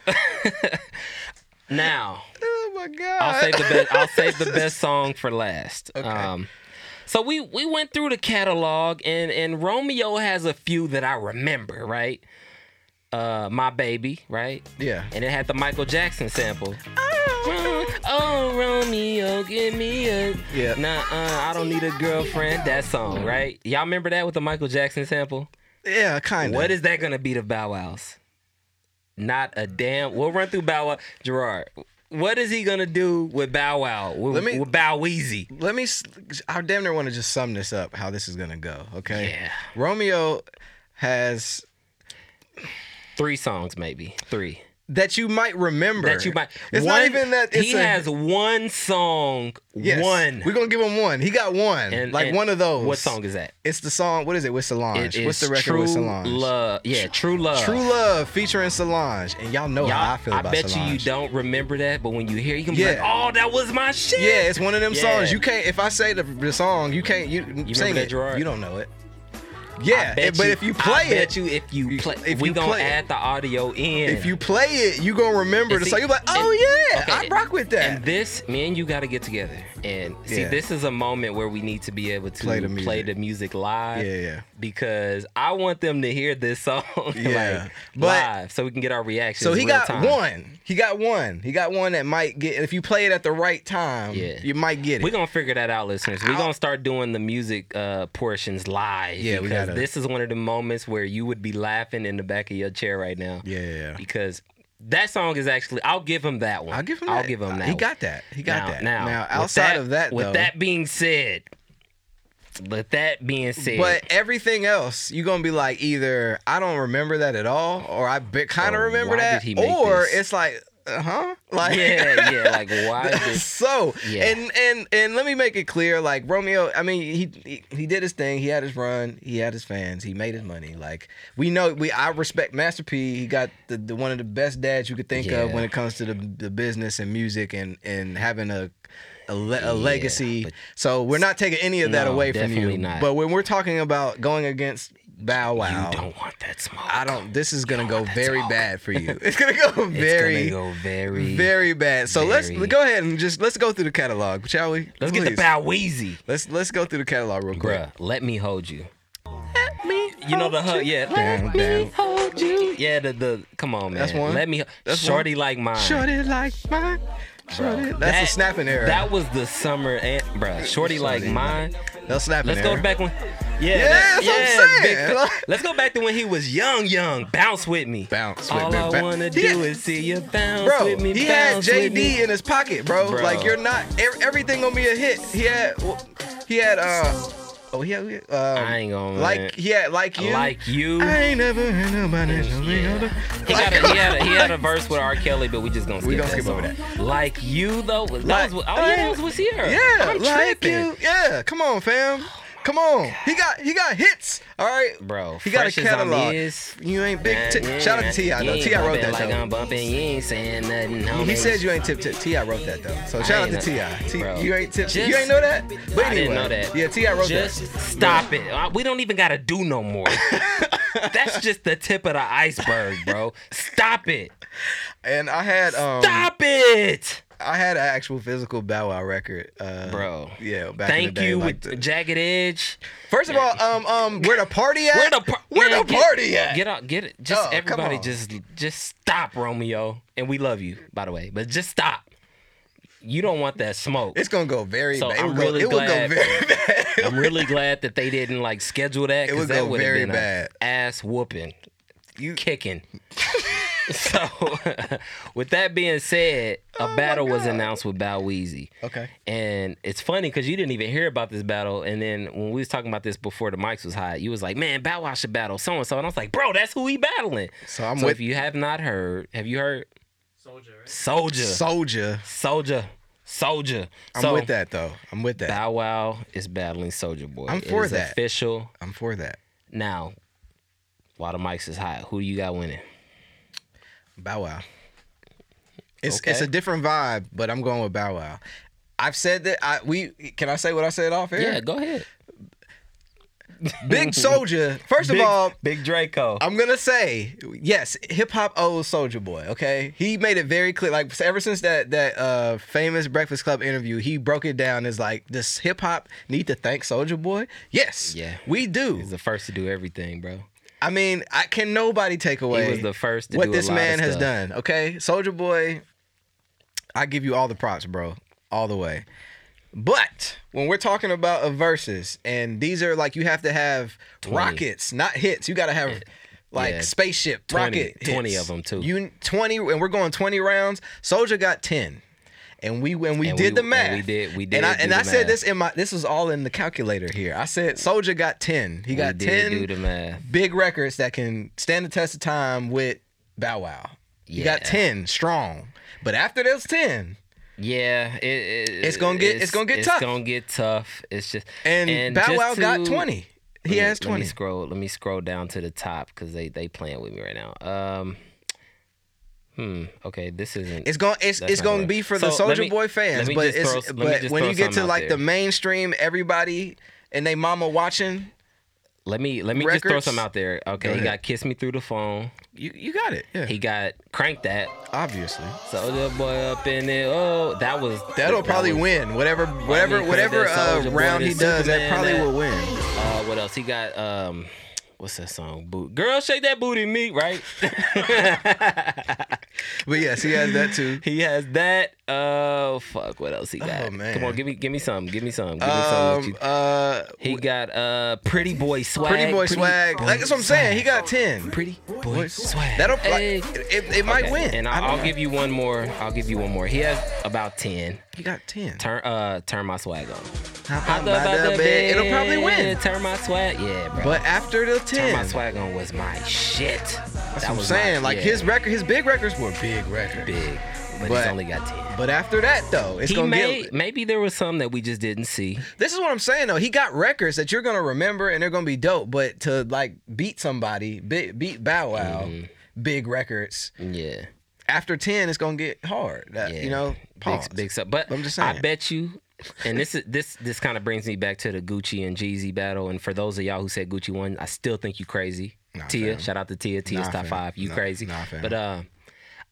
now, Oh my god! I'll save the best. I'll save the best song for last. Okay. Um, so we we went through the catalog, and and Romeo has a few that I remember, right? Uh, my baby, right? yeah. And it had the Michael Jackson sample. Oh, oh, Romeo, give me a. Yeah. Nah, uh, I don't need a girlfriend. That song, right? Y'all remember that with the Michael Jackson sample? Yeah, kind of. What is that gonna be to Bow Wow's? Not a damn. We'll run through Bow Wow. Gerard, what is he gonna do with Bow Wow? With, Let me- with Bow Weezy? Let me. I damn near want to just sum this up. How this is gonna go? Okay. Yeah. Romeo has Three songs, maybe three. That you might remember. That you might. It's one, not even that. It's he a, has one song. yes, One. We're gonna give him one. He got one. And- like and one of those. What song is that? It's the song. What is it with Solange? It What's the record True with Solange? Love. Yeah, True Love. True Love featuring Solange, and y'all know Y'all, how I feel about bet Solange. you you don't remember that, but when you hear, it, you can be Yeah. like, "Oh, that was my shit." Yeah, it's one of them Yeah. songs. You can't. If I say the, the song, you can't. You, sing it. You don't know it. Yeah, but if you play I it, you if you you- play, if we you gonna play it. add the audio in. if you play it, you gonna remember And the see- song. You're like, oh and- yeah, okay, I rock with that. And this, me and you got to get together. And see, Yeah. this is a moment where we need to be able to Play play the the music. music, live. Yeah, yeah. Because I want them to hear this song Yeah. like But- live, so we can get our reaction. So he got time. one. He got one. He got one that might get. If you play it at the right time, Yeah. you might get it. We're gonna figure that out, listeners. We're gonna start doing the music uh, portions live. Yeah, we because gotta- this is one of the moments where you would be laughing in the back of your chair right now. yeah. Because that song is actually I'll give him that one. I'll give him. I'll that. give him that. He one. got that. He got now, that. Now, now outside of that, with though, that being said, with that being said, But everything else, you're gonna be like either I don't remember that at all, or I kind of remember that, did he make or this? it's like, uh huh, like yeah, yeah, like why did so Yeah. and and and let me make it clear like romeo i mean he, he he did his thing he had his run he had his fans he made his money like we know we i respect master p he got the, the one of the best dads you could think of when it comes to the, the business and music and and having a a, le- a legacy so we're not taking any of that No, away from you not. but when we're talking about going against bow wow you don't want that smoke? i don't this is gonna go very smoke. bad for you it's gonna go It's very gonna go very. very bad. So let's go ahead and just let's go through the catalog, shall we? Let's get the Please. Bow Weezy, Let's let's go through the catalog real quick. bruh. Let me hold you. Let me. You know the hug, yeah. Down, Let me down. hold you. Yeah, the the. Come on, man. That's one? Let me. That's Shorty like mine. Shorty like mine. Shorty. That's That- the snapping era. That was the summer, and bruh. Shorty like mine. That's snapping Let's era. go back when. Yeah, Yeah, that- that's what I'm yeah, big Let's go back to when he was young, young. Bounce with me. Bounce with All me. I Ba- wanna He do had- is see you bounce Bro, with me. he had bounce with me. JD in his pocket, bro. Bro. Like you're not ev- everything gonna be a hit. He had he had uh oh yeah, had uh I ain't gonna like had like you like you. I ain't never heard nobody Yeah. other- He, Like, got a, he, had a, he had a verse with R. Kelly, but we just gonna skip We gonna that skip over song. Like you though, that Like- was, oh yeah, that was with Ciara. Yeah, I'm like tripping. you. Yeah, come on, fam. Come on. He got he got hits. All right, bro. He got a fresh as I'm catalog. You ain't big. T- Yeah, Shout out to T.I. though. T.I. wrote that like though. I'm bumping. You ain't saying nothing. He said you ain't tip tip. T.I. wrote that though. So shout out to Ti. T- you ain't tip. Just- you ain't know that. But I anyway, didn't know that. Yeah, T.I. wrote Just that. stop it. Uh, We don't even gotta do no more. That's just the tip of the iceberg, bro. Stop it. And I had um Stop it, I had an actual physical Bow Wow record, uh, bro. Yeah, back Thank in the day, you like with the- Jagged Edge. First of all, um, um, where the party at? Where the par- where Man, the get- party at? Get out, get it. Just Oh, everybody, just just stop, Romeo. And we love you, by the way. But just stop. You don't want that smoke. It's gonna go very So bad. It I'm go- really glad- go very bad. I'm really glad that they didn't like schedule that It because that would have very been bad. ass whooping, You- kicking. so, with that being said, a Oh battle was announced with Bow Weezy. Okay. And it's funny because you didn't even hear about this battle. And then when we was talking about this before the mics was hot, you was like, "Man, Bow Wow should battle so and so." And I was like, "Bro, that's who he battling." So I'm so with if you have not heard, have you heard? Soulja, right? Soulja, Soulja. Soulja, Soulja. I'm So, with that though. I'm with that. Bow Wow is battling Soulja Boy. I'm for is that. Official. I'm for that. Now, while the mics is hot, who do you got winning? Bow Wow. It's it's a different vibe, but I'm going with Bow Wow. I've said that I we can I say what I said off air? Yeah, go ahead. Big Soulja. First Big, of all, Big Draco. I'm gonna say yes. Hip hop owes Soulja Boy. Okay, he made it very clear. Like ever since that that uh, famous Breakfast Club interview, he broke it down as like, does hip hop need to thank Soulja Boy? Yes. Yeah. we do. He's the first to do everything, bro. I mean, I can nobody take away. He was the first what this man has done. Okay, Soulja Boy, I give you all the props, bro, all the way. But when we're talking about a versus, and these are like you have to have 20. rockets, not hits. You got to have like Yeah, spaceship 20 rocket. 20 of them too. You twenty, and we're going twenty rounds. Soulja got ten. And we when we And did we- the and math, we did- we and I did and I said math. this in my this was all in the calculator here. I said Soulja got ten. He got ten did do the math. big records that can stand the test of time with Bow Wow. You got 10 strong. But after those 10, Yeah, it, it, It's gonna get- it's gonna get it's tough. It's gonna get tough. It's just and, Bow just Wow got 20. He let me- has Let 20. me scroll. Let me scroll down to the top because they they playing with me right now. Um. Hmm. Okay. This isn't. It's going it's it's going to be for the So, let Soulja Boy fans, but it's throw- but when you get to like the mainstream everybody and they mama watching, let me let me just throw some out there. Okay. Go He ahead. got "Kiss Me Through the Phone." you you got it. Yeah. He got "Crank That." Obviously. Soulja Boy up in there. Oh, that was. That'll that probably was- win. Whatever whatever whatever uh, round he does, that probably that- will win. Uh, what else? He got um, what's that song? Boot. Girl, shake that booty, meat, right? But yes, he has that too. he has that. Oh fuck, what else he got? Oh, man. Come on, give me, give me some, give me some, give me some. Um uh he got uh, pretty boy swag. Pretty Boy Swag. Like that's what I'm saying. He got 10. Pretty boy Boy swag. That'll Hey. like, it, it might Okay, win. And I'll, I'll give you one more. I'll give you one more. He has about ten. He got 10. Turn uh, turn my swag on. Hop by the bed. It'll probably win. Turn my swag. Yeah, bro. But after the ten, Turn my swag on was my shit. that's that what I'm saying. my- like yeah, his record, his big records were big records. big, but, But- he's only got ten. But after that though, it's he gonna may, get. maybe there was some that we just didn't see. This is what I'm saying though. He got records that you're gonna remember and they're gonna be dope. But to like beat somebody, beat, beat Bow Wow, Mm-hmm. big records. Yeah, After 10, it's gonna get hard. That, yeah. You know, pause. big, big stuff. But I'm just saying. I bet you. And this is this this kind of brings me back to the Gucci and Jeezy battle. And for those of y'all who said Gucci won, I still think you crazy. Nah, Tia, fam. shout out to Tia. Tia's Nah, top fam. five. You Nah, crazy. But uh,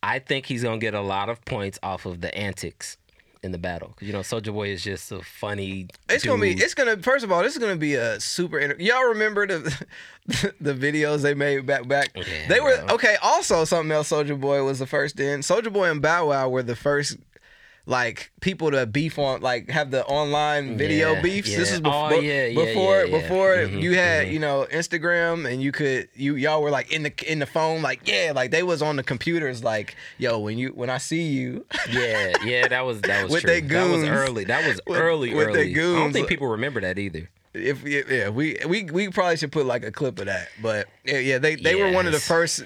I think he's gonna get a lot of points off of the antics in the battle. 'Cause, you know, Soulja Boy is just a funny. It's gonna be. It's gonna. First of all, this is gonna be a super. Inter- Y'all remember the the videos they made back back? Yeah, they were okay. Also, something else. Soulja Boy was the first in. Soulja Boy and Bow Wow were the first. Like people to beef on, like have the online video Yeah, beefs. This is before, Oh, yeah, yeah, before, yeah, yeah. before Mhm, you had, mhm. you know, Instagram, and you could, you y'all were like in the in the phone, like yeah, like they was on the computers, like yo, when you when I see you, Yeah, yeah, that was that was With true. they That was early. That was With- early, with they early. I don't think people remember that either. If yeah, we we we probably should put like a clip of that. But yeah, yeah they they were one of the first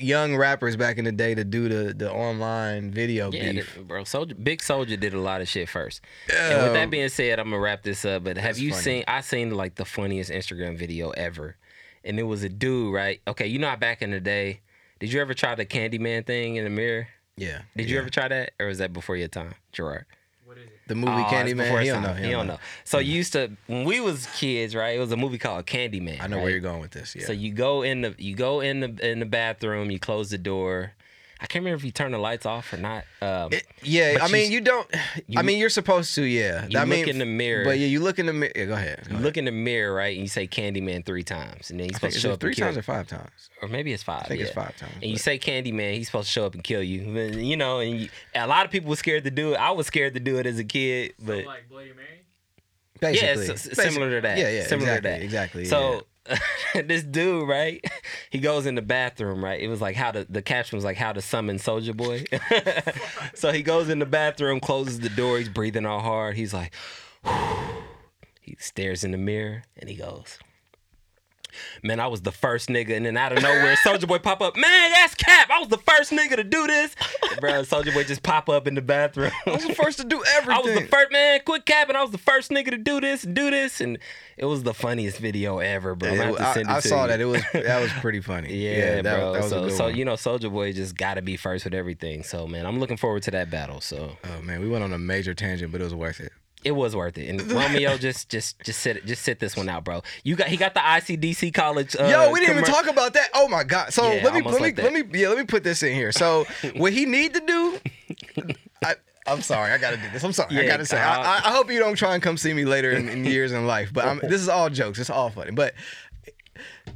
young rappers back in the day to do the the online video Yeah, beef. that- bro. Soulja, Big Soulja did a lot of shit first. And with that Um, being said, I'm gonna wrap this up. But have you funny. seen? I seen like the funniest Instagram video ever, and it was a dude, right? Okay, you know back in the day, did you ever try the Candyman thing in the mirror? yeah. Did you ever try that, or was that before your time, Gerard? What is it? the movie Oh, it's before Candyman? He don't know. time. He He don't know. So you used to when we was kids, right? It was a movie called Candyman. I know right? where you're going with this. Yeah. So you go in the you go in the in the bathroom, you close the door. I can't remember if you turn the lights off or not. Um, It- yeah, I you- mean, you don't. you- I mean, you're supposed to. Yeah. you I look mean, in the mirror. But yeah, you look in the mirror. Yeah, go ahead. Go you ahead. look in the mirror, right, and you say Candyman three times, and then he's I supposed to show up three and kill times or five times. or maybe it's five. I think it's five times. And you but- say Candyman, he's supposed to show up and kill you. You know, and you, a lot of people were scared to do it. I was scared to do it as a kid, but so like Bloody Mary. yeah, basically, it's, it's similar to that. Yeah, yeah, similar exactly, to that. exactly. So this dude, right? He goes in the bathroom, right? It was like how to the caption was like how to summon Soulja Boy. so he goes in the bathroom, closes the door, he's breathing all hard. He's like he stares in the mirror and he goes, Man, I was the first nigga, and then out of nowhere, Soulja Boy pop up. Man, that's Cap. I was the first nigga to do this, bro. Soulja Boy just pop up in the bathroom. I was the first to do everything. I was the first man, quit capping. I was the first nigga to do this, do this, and it was the funniest video ever, bro. I'm gonna have I, it I saw you. that. It was that was pretty funny. Yeah, that, bro. that was a so, so you know, Soulja Boy just got to be first with everything. So, man, I'm looking forward to that battle. So Oh man, we went on a major tangent, but it was worth it. It was worth it. And Romeo, just, just, just sit, just sit this one out, bro. You got, he got the ICDC college. Uh, Yo, we didn't even talk about that. Oh my god. So Yeah, let me let me like let me yeah let me put this in here. So what he need to do. I, I'm sorry, I gotta do this. I'm sorry, I gotta say. uh, I, I, I hope you don't try and come see me later in, in years in life. But I'm, this is all jokes. It's all funny. But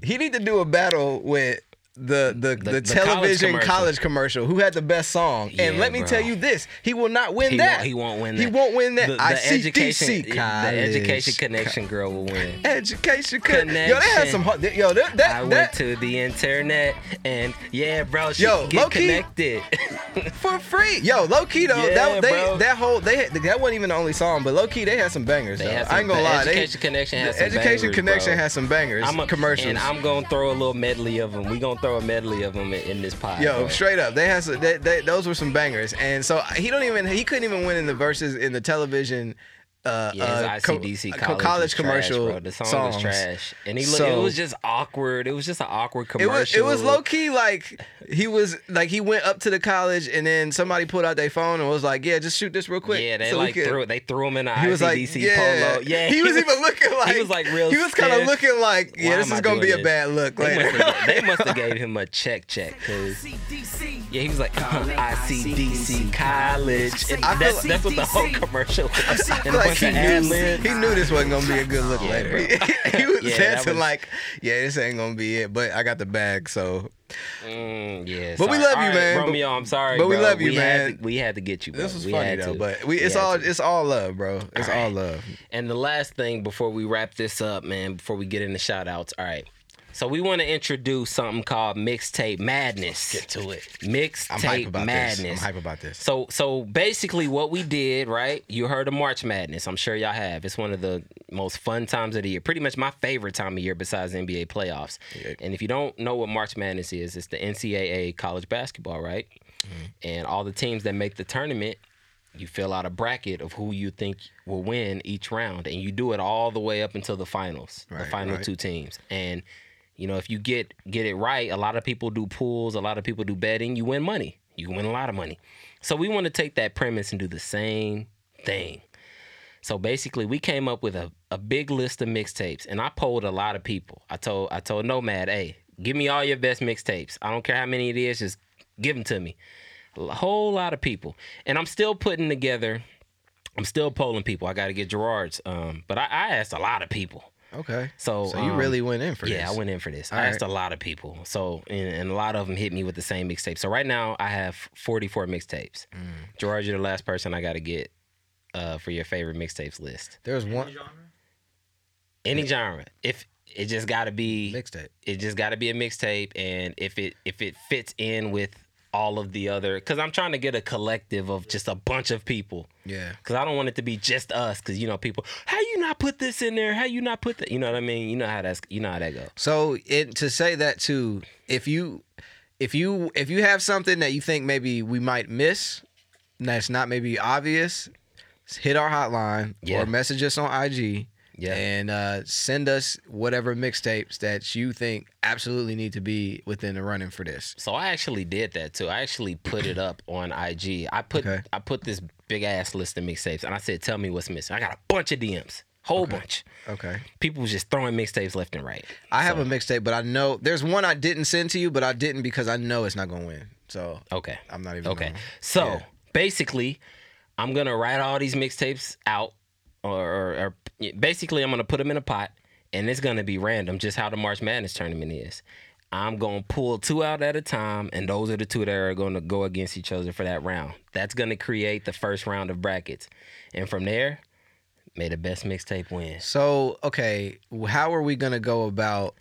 he need to do a battle with the the, the, the television college college commercial. commercial. who had the best song. and let me bro. tell you this, he will not win He that. won't, he won't win that. He won't win that. The, the education, the education connection girl will win. Education connection. Yo, they had some. hard- Yo, that that, I that went to the internet and yeah, bro, she Yo, get low-key- connected. for free. Yo, low key though, Yeah, that they bro. that whole they had, that wasn't even the only song, but low key they had some bangers. They though. had some, I ain't gonna lie, they- Education Connection has some Education bangers, Connection bro. has some bangers. I'm a, commercials. and I'm gonna throw a little medley of them. We gonna throw a medley of them in, in this pod. Yo, bro. straight up, they had some, they, they, those were some bangers, and so he don't even he couldn't even win in the verses in the television. Uh, Yeah, uh, his co- ICDC co- college, college was trash, commercial bro. The song songs. was trash, and he look, So- it was just awkward. It was just an awkward It commercial. was it was low key like he was like he went up to the college and then somebody pulled out their phone and was like, yeah, just shoot this real quick. Yeah, they so like can- threw they threw him in the He was like, ICDC yeah, polo. Yeah, He was even looking like he was, like, real He was kind of looking like, yeah, this is gonna be doing a bad look They later. must, have, they must have gave him a check check because yeah, he was like ICDC college. And I feel that's, like- that's what the whole commercial was. I And feel a like bunch he knew, he knew this wasn't gonna be a good look later. he was Yeah, was- like, yeah, this ain't gonna be it, but I got the bag, so Mm, yeah, But we sorry. love you, right, man. Romeo, I'm sorry, but we love you, had man. to- we had to get you. Bro. this was we funny had though. to. But we, it's had all it's all love, bro. It's all All right. love. And the last thing before we wrap this up, man, before we get into shout outs, all right. So we want to introduce something called mixtape madness. Get to it. Mixtape I'm hype about madness. this. I'm hype about this. So so basically what we did, right? You heard of March Madness. I'm sure y'all have. It's one of the most fun times of the year. Pretty much my favorite time of year besides NBA playoffs. Yeah. And if you don't know what March Madness is, it's the NCAA college basketball, right? Mm-hmm. And all the teams that make the tournament, you fill out a bracket of who you think will win each round and you do it all the way up until the finals, the final right. two teams. And you know, if you get get it right, a lot of people do pools, a lot of people do betting, you win money. You win a lot of money. So we want to take that premise and do the same thing. So basically, we came up with a, a big list of mixtapes, and I polled a lot of people. I told I told Nomad, hey, give me all your best mixtapes. I don't care how many it is, just give them to me. A whole lot of people, and I'm still putting together. I'm still polling people. I got to get Gerard's, um, but I, I asked a lot of people. Okay. So, So you um, really went in for yeah, this. Yeah, I went in for this. All I asked right. a lot of people. So, and, and a lot of them hit me with the same mixtape. So right now I have 44 mixtapes. Mm. Gerard, you're the last person I got to get uh, for your favorite mixtapes list. There's Any one genre? Any genre. If it just got to be, mixtape. it just got to be a mixtape, and if it if it fits in with all of the other, because I'm trying to get a collective of just a bunch of people. Yeah. Cause I don't want it to be just us. Cause you know people, how you not put this in there? How you not put that? You know what I mean? You know how that's you know how that go. So it to say that too, if you if you if you have something that you think maybe we might miss, that's not maybe obvious, hit our hotline Yeah. or message us on IG. Yeah. And uh, send us whatever mixtapes that you think absolutely need to be within the running for this. So I actually did that too. I actually put it up on IG. I put Okay. I put this big ass list of mixtapes, and I said, "Tell me what's missing." I got a bunch of DMs, whole bunch. Okay. People was just throwing mixtapes left and right. I have a mixtape, but I know there's one I didn't send to you, but I didn't because I know it's not gonna win. So Okay. I'm not even Okay. gonna- So Yeah. basically, I'm gonna write all these mixtapes out, or, or, or basically, I'm gonna put them in a pot, and it's gonna be random, just how the March Madness tournament is. I'm gonna pull two out at a time, and those are the two that are gonna go against each other for that round. That's gonna create the first round of brackets, and from there, may the best mixtape win. So okay, how are we gonna go about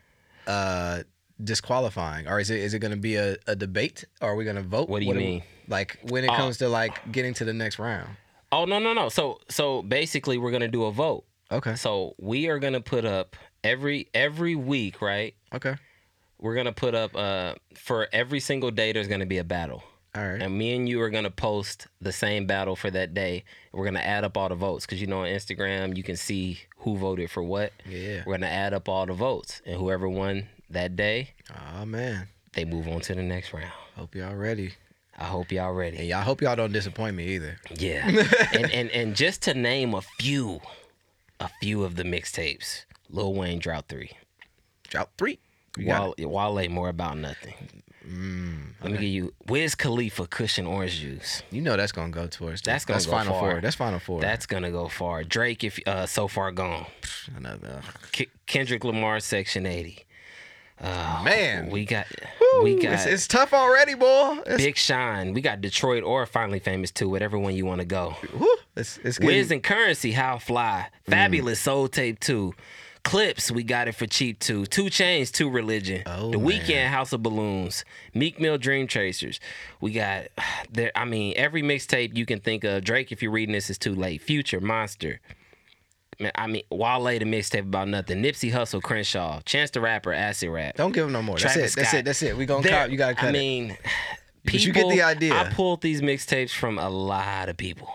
uh disqualifying, or is it is it gonna be a, a debate? Or are we gonna vote? What do you mean? like when it Oh. comes to like getting to the next round? Oh no no no! So so basically, we're gonna do a vote. Okay. So we are gonna put up every every week, right? Okay. We're gonna put up uh for every single day. There's gonna be a battle. All right. And me and you are gonna post the same battle for that day. We're gonna add up all the votes because you know on Instagram you can see who voted for what. Yeah. We're gonna add up all the votes, and whoever won that day, Oh man. they move on to the next round. Hope y'all ready. I hope y'all ready. And y'all hope y'all don't disappoint me either. Yeah. and, and and just to name a few, a few of the mixtapes, Lil Wayne Drought Three, Drought three. You got Wale, Wale More About Nothing. Mm, Let me give you Wiz Khalifa Kush and Orange Juice. You know that's gonna go towards. That's gonna that's go final far. four. That's final four. That's gonna go far. Drake, if uh, so far gone. another. K- Kendrick Lamar, Section Eighty. Uh, Man. we got Woo, we got it's, it's tough already, boy. It's, Big Sean. We got Detroit or Finally Famous too. Whatever one you want to go. woo, it's, it's Wiz and Curren$y, How Fly. Mm. Fabolous Soul Tape 2. Clipse, we got it for cheap too. 2 Chainz, Two Religion. Oh, the man. Weeknd, House of Balloons. Meek Mill, Dream Chasers. We got there. I mean, every mixtape you can think of. Drake, if you're reading this, is too late. Future, Monster. Man, I mean, Wale, the mixtape about nothing. Nipsey Hussle, Crenshaw. Chance the Rapper, Acid Rap. don't give him no more. That's Travis it. That's it. That's it. We gonna There- cut. You gotta cut I it. mean, But you get the people- idea. I pulled these mixtapes from a lot of people.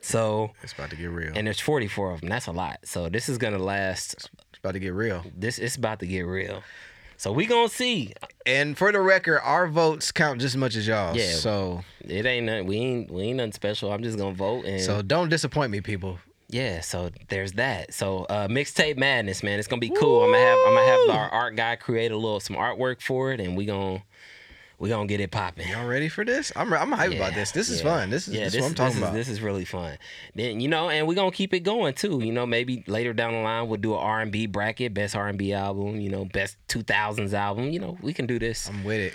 So It's about to get real. and there's 44 of them. That's a lot. So this is gonna last. It's about to get real. This it's about to get real. So we gonna see. And for the record, our votes count just as much as y'all. Yeah. So It ain't nothing. We ain't we ain't nothing special. I'm just gonna vote and so don't disappoint me, people. Yeah. So there's that. So uh, mixtape madness, man. It's gonna be cool. I'm gonna have I'm gonna have our art guy create a little some artwork for it, and we gonna we gonna get it popping. Y'all ready for this? I'm I'm hyped about this. This is yeah. fun. This is, yeah, this is what I'm talking this about. Is, this is really fun. Then you know, and we're gonna keep it going too. You know, maybe later down the line we'll do an R and B bracket, best R and B album. You know, best 2000s album. You know, we can do this. I'm with it.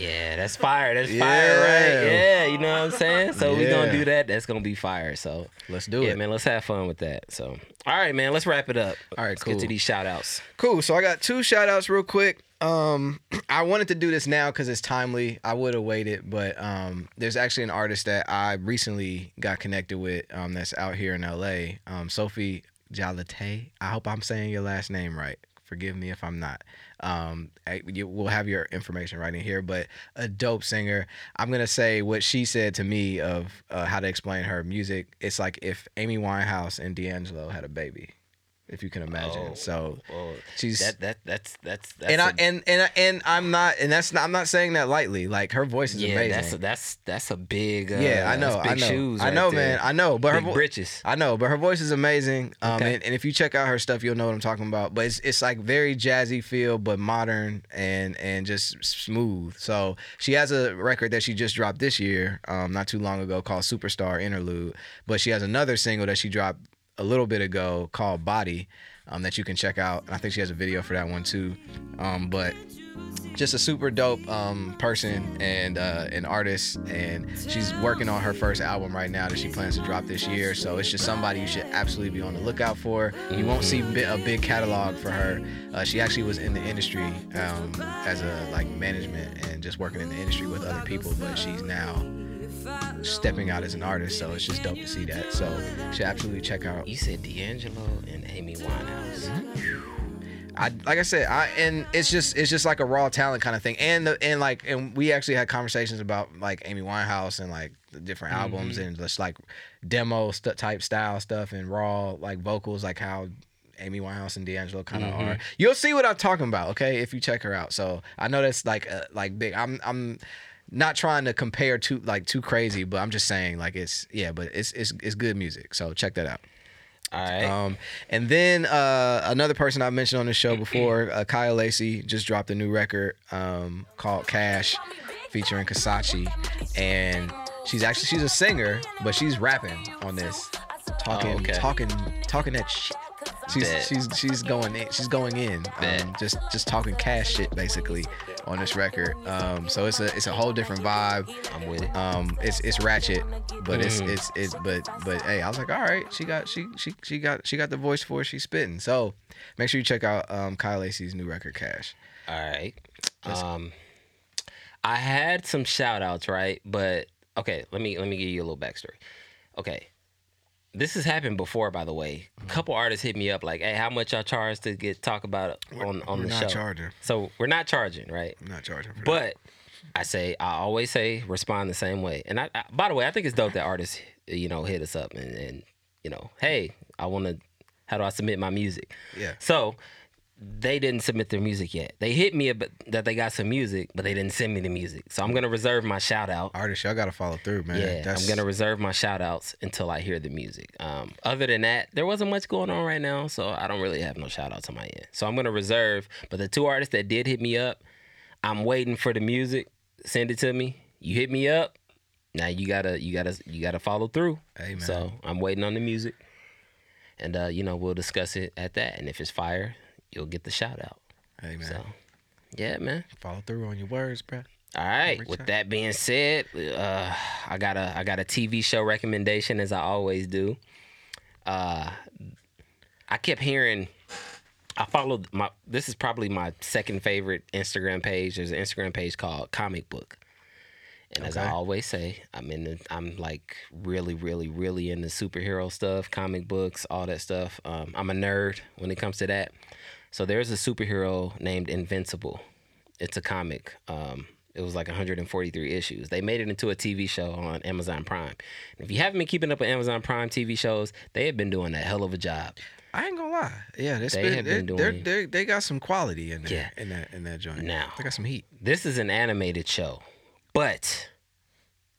Yeah, that's fire. That's fire, right? Yeah, you know what I'm saying. So we Yeah. gonna do that. That's gonna be fire. So Let's do yeah, it. man, let's have fun with that. So all right, man, let's wrap it up. All right, let's cool. get to these shout outs. Cool. So I got two shout outs real quick. Um, I wanted to do this now because it's timely. I would have waited, but um, there's actually an artist that I recently got connected with um, that's out here in LA. Um, Sophie Jalate. I hope I'm saying your last name right. Forgive me if I'm not. Um, we'll have your information right in here, but a dope singer. I'm gonna say what she said to me of uh, how to explain her music. It's like if Amy Winehouse and D'Angelo had a baby, if you can imagine. Oh. So Well, she's that that that's that's that's and I a- and and I- and I'm not and that's not, I'm not saying that lightly. Like her voice is yeah, amazing. that's a, that's that's a big. Uh, yeah, I know, I big know, Shoes I right know, there. man, I know. But her Big vo- britches. I know, but her voice is amazing. Um, Okay. and, and if you check out her stuff, you'll know what I'm talking about. But it's it's like very jazzy feel, but modern and and just smooth. So she has a record that she just dropped this year, um, not too long ago, called Superstar Interlude. But she has another single that she dropped a little bit ago called Body, um, that you can check out. And I think she has a video for that one too. Um, but just a super dope um, person and uh, an artist, and she's working on her first album right now that she plans to drop this year. So it's just somebody you should absolutely be on the lookout for. You won't see a big catalog for her. Uh, she actually was in the industry um, as a like management and just working in the industry with other people, but she's now stepping out as an artist. So it's just dope to see that. So you should absolutely check out You said D'Angelo and Amy Winehouse. I like I said, I and it's just it's just like a raw talent kind of thing. And the and like and we actually had conversations about like Amy Winehouse and like the different albums and just like demo st- type style stuff and raw like vocals like how Amy Winehouse and D'Angelo kind of are. You'll see what I'm talking about, okay? If you check her out. So I know that's like uh, like big. I'm I'm not trying to compare too like too crazy, but I'm just saying like it's yeah, but it's it's it's good music. So check that out. All right. Um, and then uh, another person I've mentioned on the show before, uh, Kyle Lacey, just dropped a new record um, called Cash, featuring Kasachi, and she's actually she's a singer, but she's rapping on this, talking, Oh, okay. talking, talking that shit. She's Bet. she's she's going in. She's going in. Um, just just talking cash shit basically on this record. Um, so it's a it's a whole different vibe. I'm with it. Um, it's it's ratchet, but it's Mhm. it's it's but but hey, I was like, all right, she got she she she got she got the voice for it. She's spitting. So make sure you check out um Kyle Lacey's new record, Cash. All right. Um, I had some shout outs, right? But okay, let me let me give you a little backstory. Okay. This has happened before, by the way. A mm-hmm. couple artists hit me up like, "Hey, how much y'all charge to get talk about on on We're the not show?" charging. So we're not charging, right? I'm not charging for that. But I say I always say respond the same way. And I, I by the way, I think it's dope that artists you know hit us up and, and you know, hey, I want to. How do I submit my music? Yeah. So they didn't submit their music yet. They hit me up that they got some music, but they didn't send me the music. So I'm gonna reserve my shout out. Artists, y'all gotta follow through, man. Yeah, That's, I'm gonna reserve my shout outs until I hear the music. Um, other than that, there wasn't much going on right now, so I don't really have no shout outs on my end. So I'm gonna reserve. But the two artists that did hit me up, I'm waiting for the music. Send it to me. You hit me up. Now you gotta you gotta you gotta follow through. Hey, man. So I'm waiting on the music, and uh, you know we'll discuss it at that. And if it's fire, you'll get the shout out. Hey man, So yeah, man. follow through on your words, bro. All right. With that being said, uh, I got a I got a TV show recommendation as I always do. Uh, I kept hearing. I followed my. This is probably my second favorite Instagram page. There's an Instagram page called Comic Book, and as I always say, I'm in. The, I'm like really, really, really into superhero stuff, comic books, all that stuff. Um, I'm a nerd when it comes to that. So there's a superhero named Invincible. It's a comic. Um, it was like 143 issues. They made it into a TV show on Amazon Prime. And if you haven't been keeping up with Amazon Prime TV shows, they have been doing a hell of a job. I ain't gonna lie. Yeah, They been, have they, been they're, doing- they're, they got some quality in there. Yeah. In that in that joint. Now. they got some heat. This is an animated show, but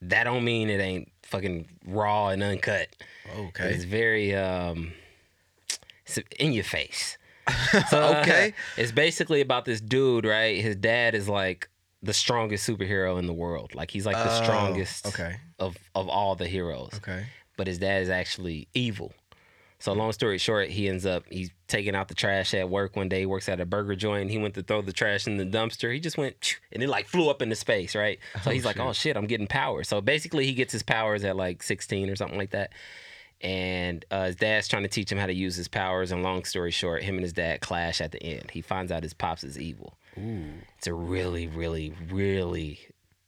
that don't mean it ain't fucking raw and uncut. Okay. It's very um, it's in your face. So, Okay. it's basically about this dude, right? His dad is like the strongest superhero in the world. Like he's like the Oh, strongest okay. of of all the heroes. Okay. But his dad is actually evil. So long story short, he ends up he's taking out the trash at work one day. He works at a burger joint. He went to throw the trash in the dumpster. He just went "Phew," and it like flew up into space, right? So Oh, he's like, "Oh shit, I'm getting power." So basically, he gets his powers at like 16 or something like that. And uh, his dad's trying to teach him how to use his powers. And long story short, him and his dad clash at the end. He finds out his pops is evil. Ooh. It's a really, really, really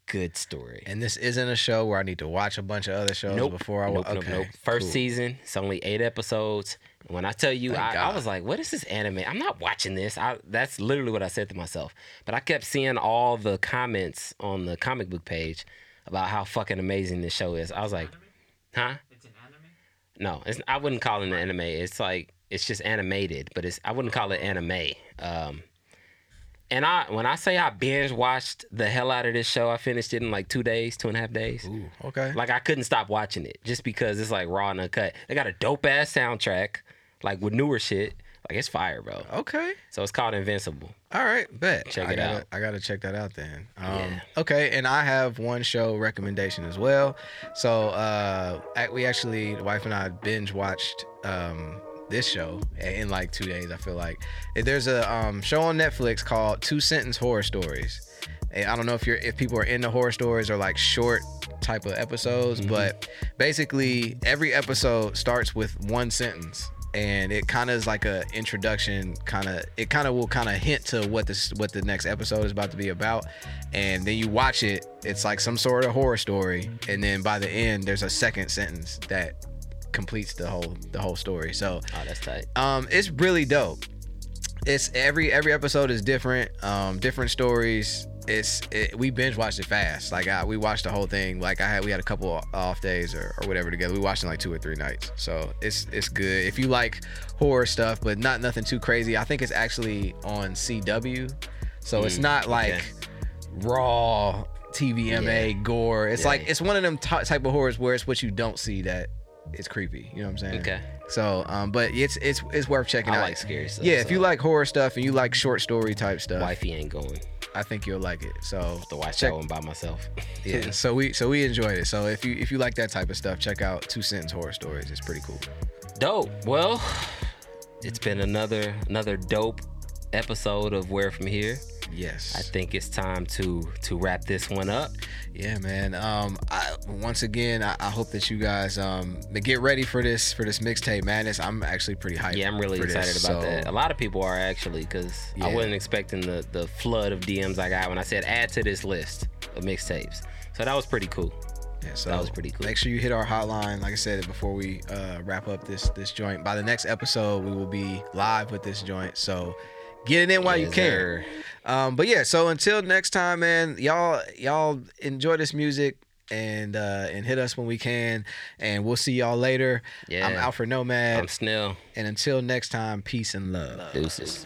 good story. And this isn't a show where I need to watch a bunch of other shows Nope. before I nope, wa- nope, okay. nope. First cool. season, it's only eight episodes. When I tell you, I, I was like, "What is this anime? I'm not watching this." I, that's literally what I said to myself. But I kept seeing all the comments on the comic book page about how fucking amazing this show is. I was like, "Huh? It's an anime. No, it's, I wouldn't call it an anime. It's like it's just animated, but it's I wouldn't call it anime. Um, and I when I say I binge watched the hell out of this show, I finished it in like two days, two and a half days. Ooh. Okay. Like I couldn't stop watching it just because it's like raw and uncut. They got a dope ass soundtrack, like with newer shit. Like it's fire, bro. Okay. So it's called Invincible. All right, bet. Check I it gotta, out. I gotta check that out then. Um, Yeah. Okay, and I have one show recommendation as well. So uh, we actually, the wife and I binge watched um, this show in like two days. I feel like there's a um, show on Netflix called Two Sentence Horror Stories. I don't know if you're if people are into horror stories or like short type of episodes, but basically every episode starts with one sentence and it kind of is like a introduction kind of it kind of will kind of hint to what this what the next episode is about to be about. And then you watch it it's like some sort of horror story. And then by the end there's a second sentence that completes the whole the whole story. So Oh, that's tight. um it's really dope. It's every every episode is different um different stories it's it, we binge watched it fast. Like I, we watched the whole thing. Like i had we had a couple off days or, or whatever together. We watched it in like two or three nights. So it's it's good. If you like horror stuff but not nothing too crazy i think it's actually on cw so it's Mm, not like okay. raw tvma Yeah. gore. It's Yeah, like it's one of them ty type of horrors where it's what you don't see that it's creepy. You know what i'm saying? Okay. so, um, but it's it's it's worth checking I out. like scary stuff, Yeah, if you like horror stuff and you like short story type stuff, Wifey ain't going I think you'll like it. So to watch check. that one by myself. Yeah, so we so we enjoyed it. So if you if you like that type of stuff, check out Two Sentence Horror Stories. It's pretty cool. Dope. Well, it's been another another dope episode of Where From Here. Yes. I think it's time to to wrap this one up. Yeah, man. Um, I, once again, I, I hope that you guys um get ready for this for this mixtape madness. I'm actually pretty hyped. Yeah, I'm really excited this, about so- that. A lot of people are actually because I Yeah. wasn't expecting the the flood of DMs I got when I said add to this list of mixtapes. So that was pretty cool. Yeah, so That was pretty cool. Make sure you hit our hotline. Like I said before we uh, wrap up this this joint. By the next episode, we will be live with this joint. So get it in while you can. sir. Um, but yeah, so until next time, man, y'all y'all enjoy this music and uh, and hit us when we can, and we'll see y'all later. Yeah. I'm Alfred Nomad, I'm Snell. and until next time, peace and love. Deuces.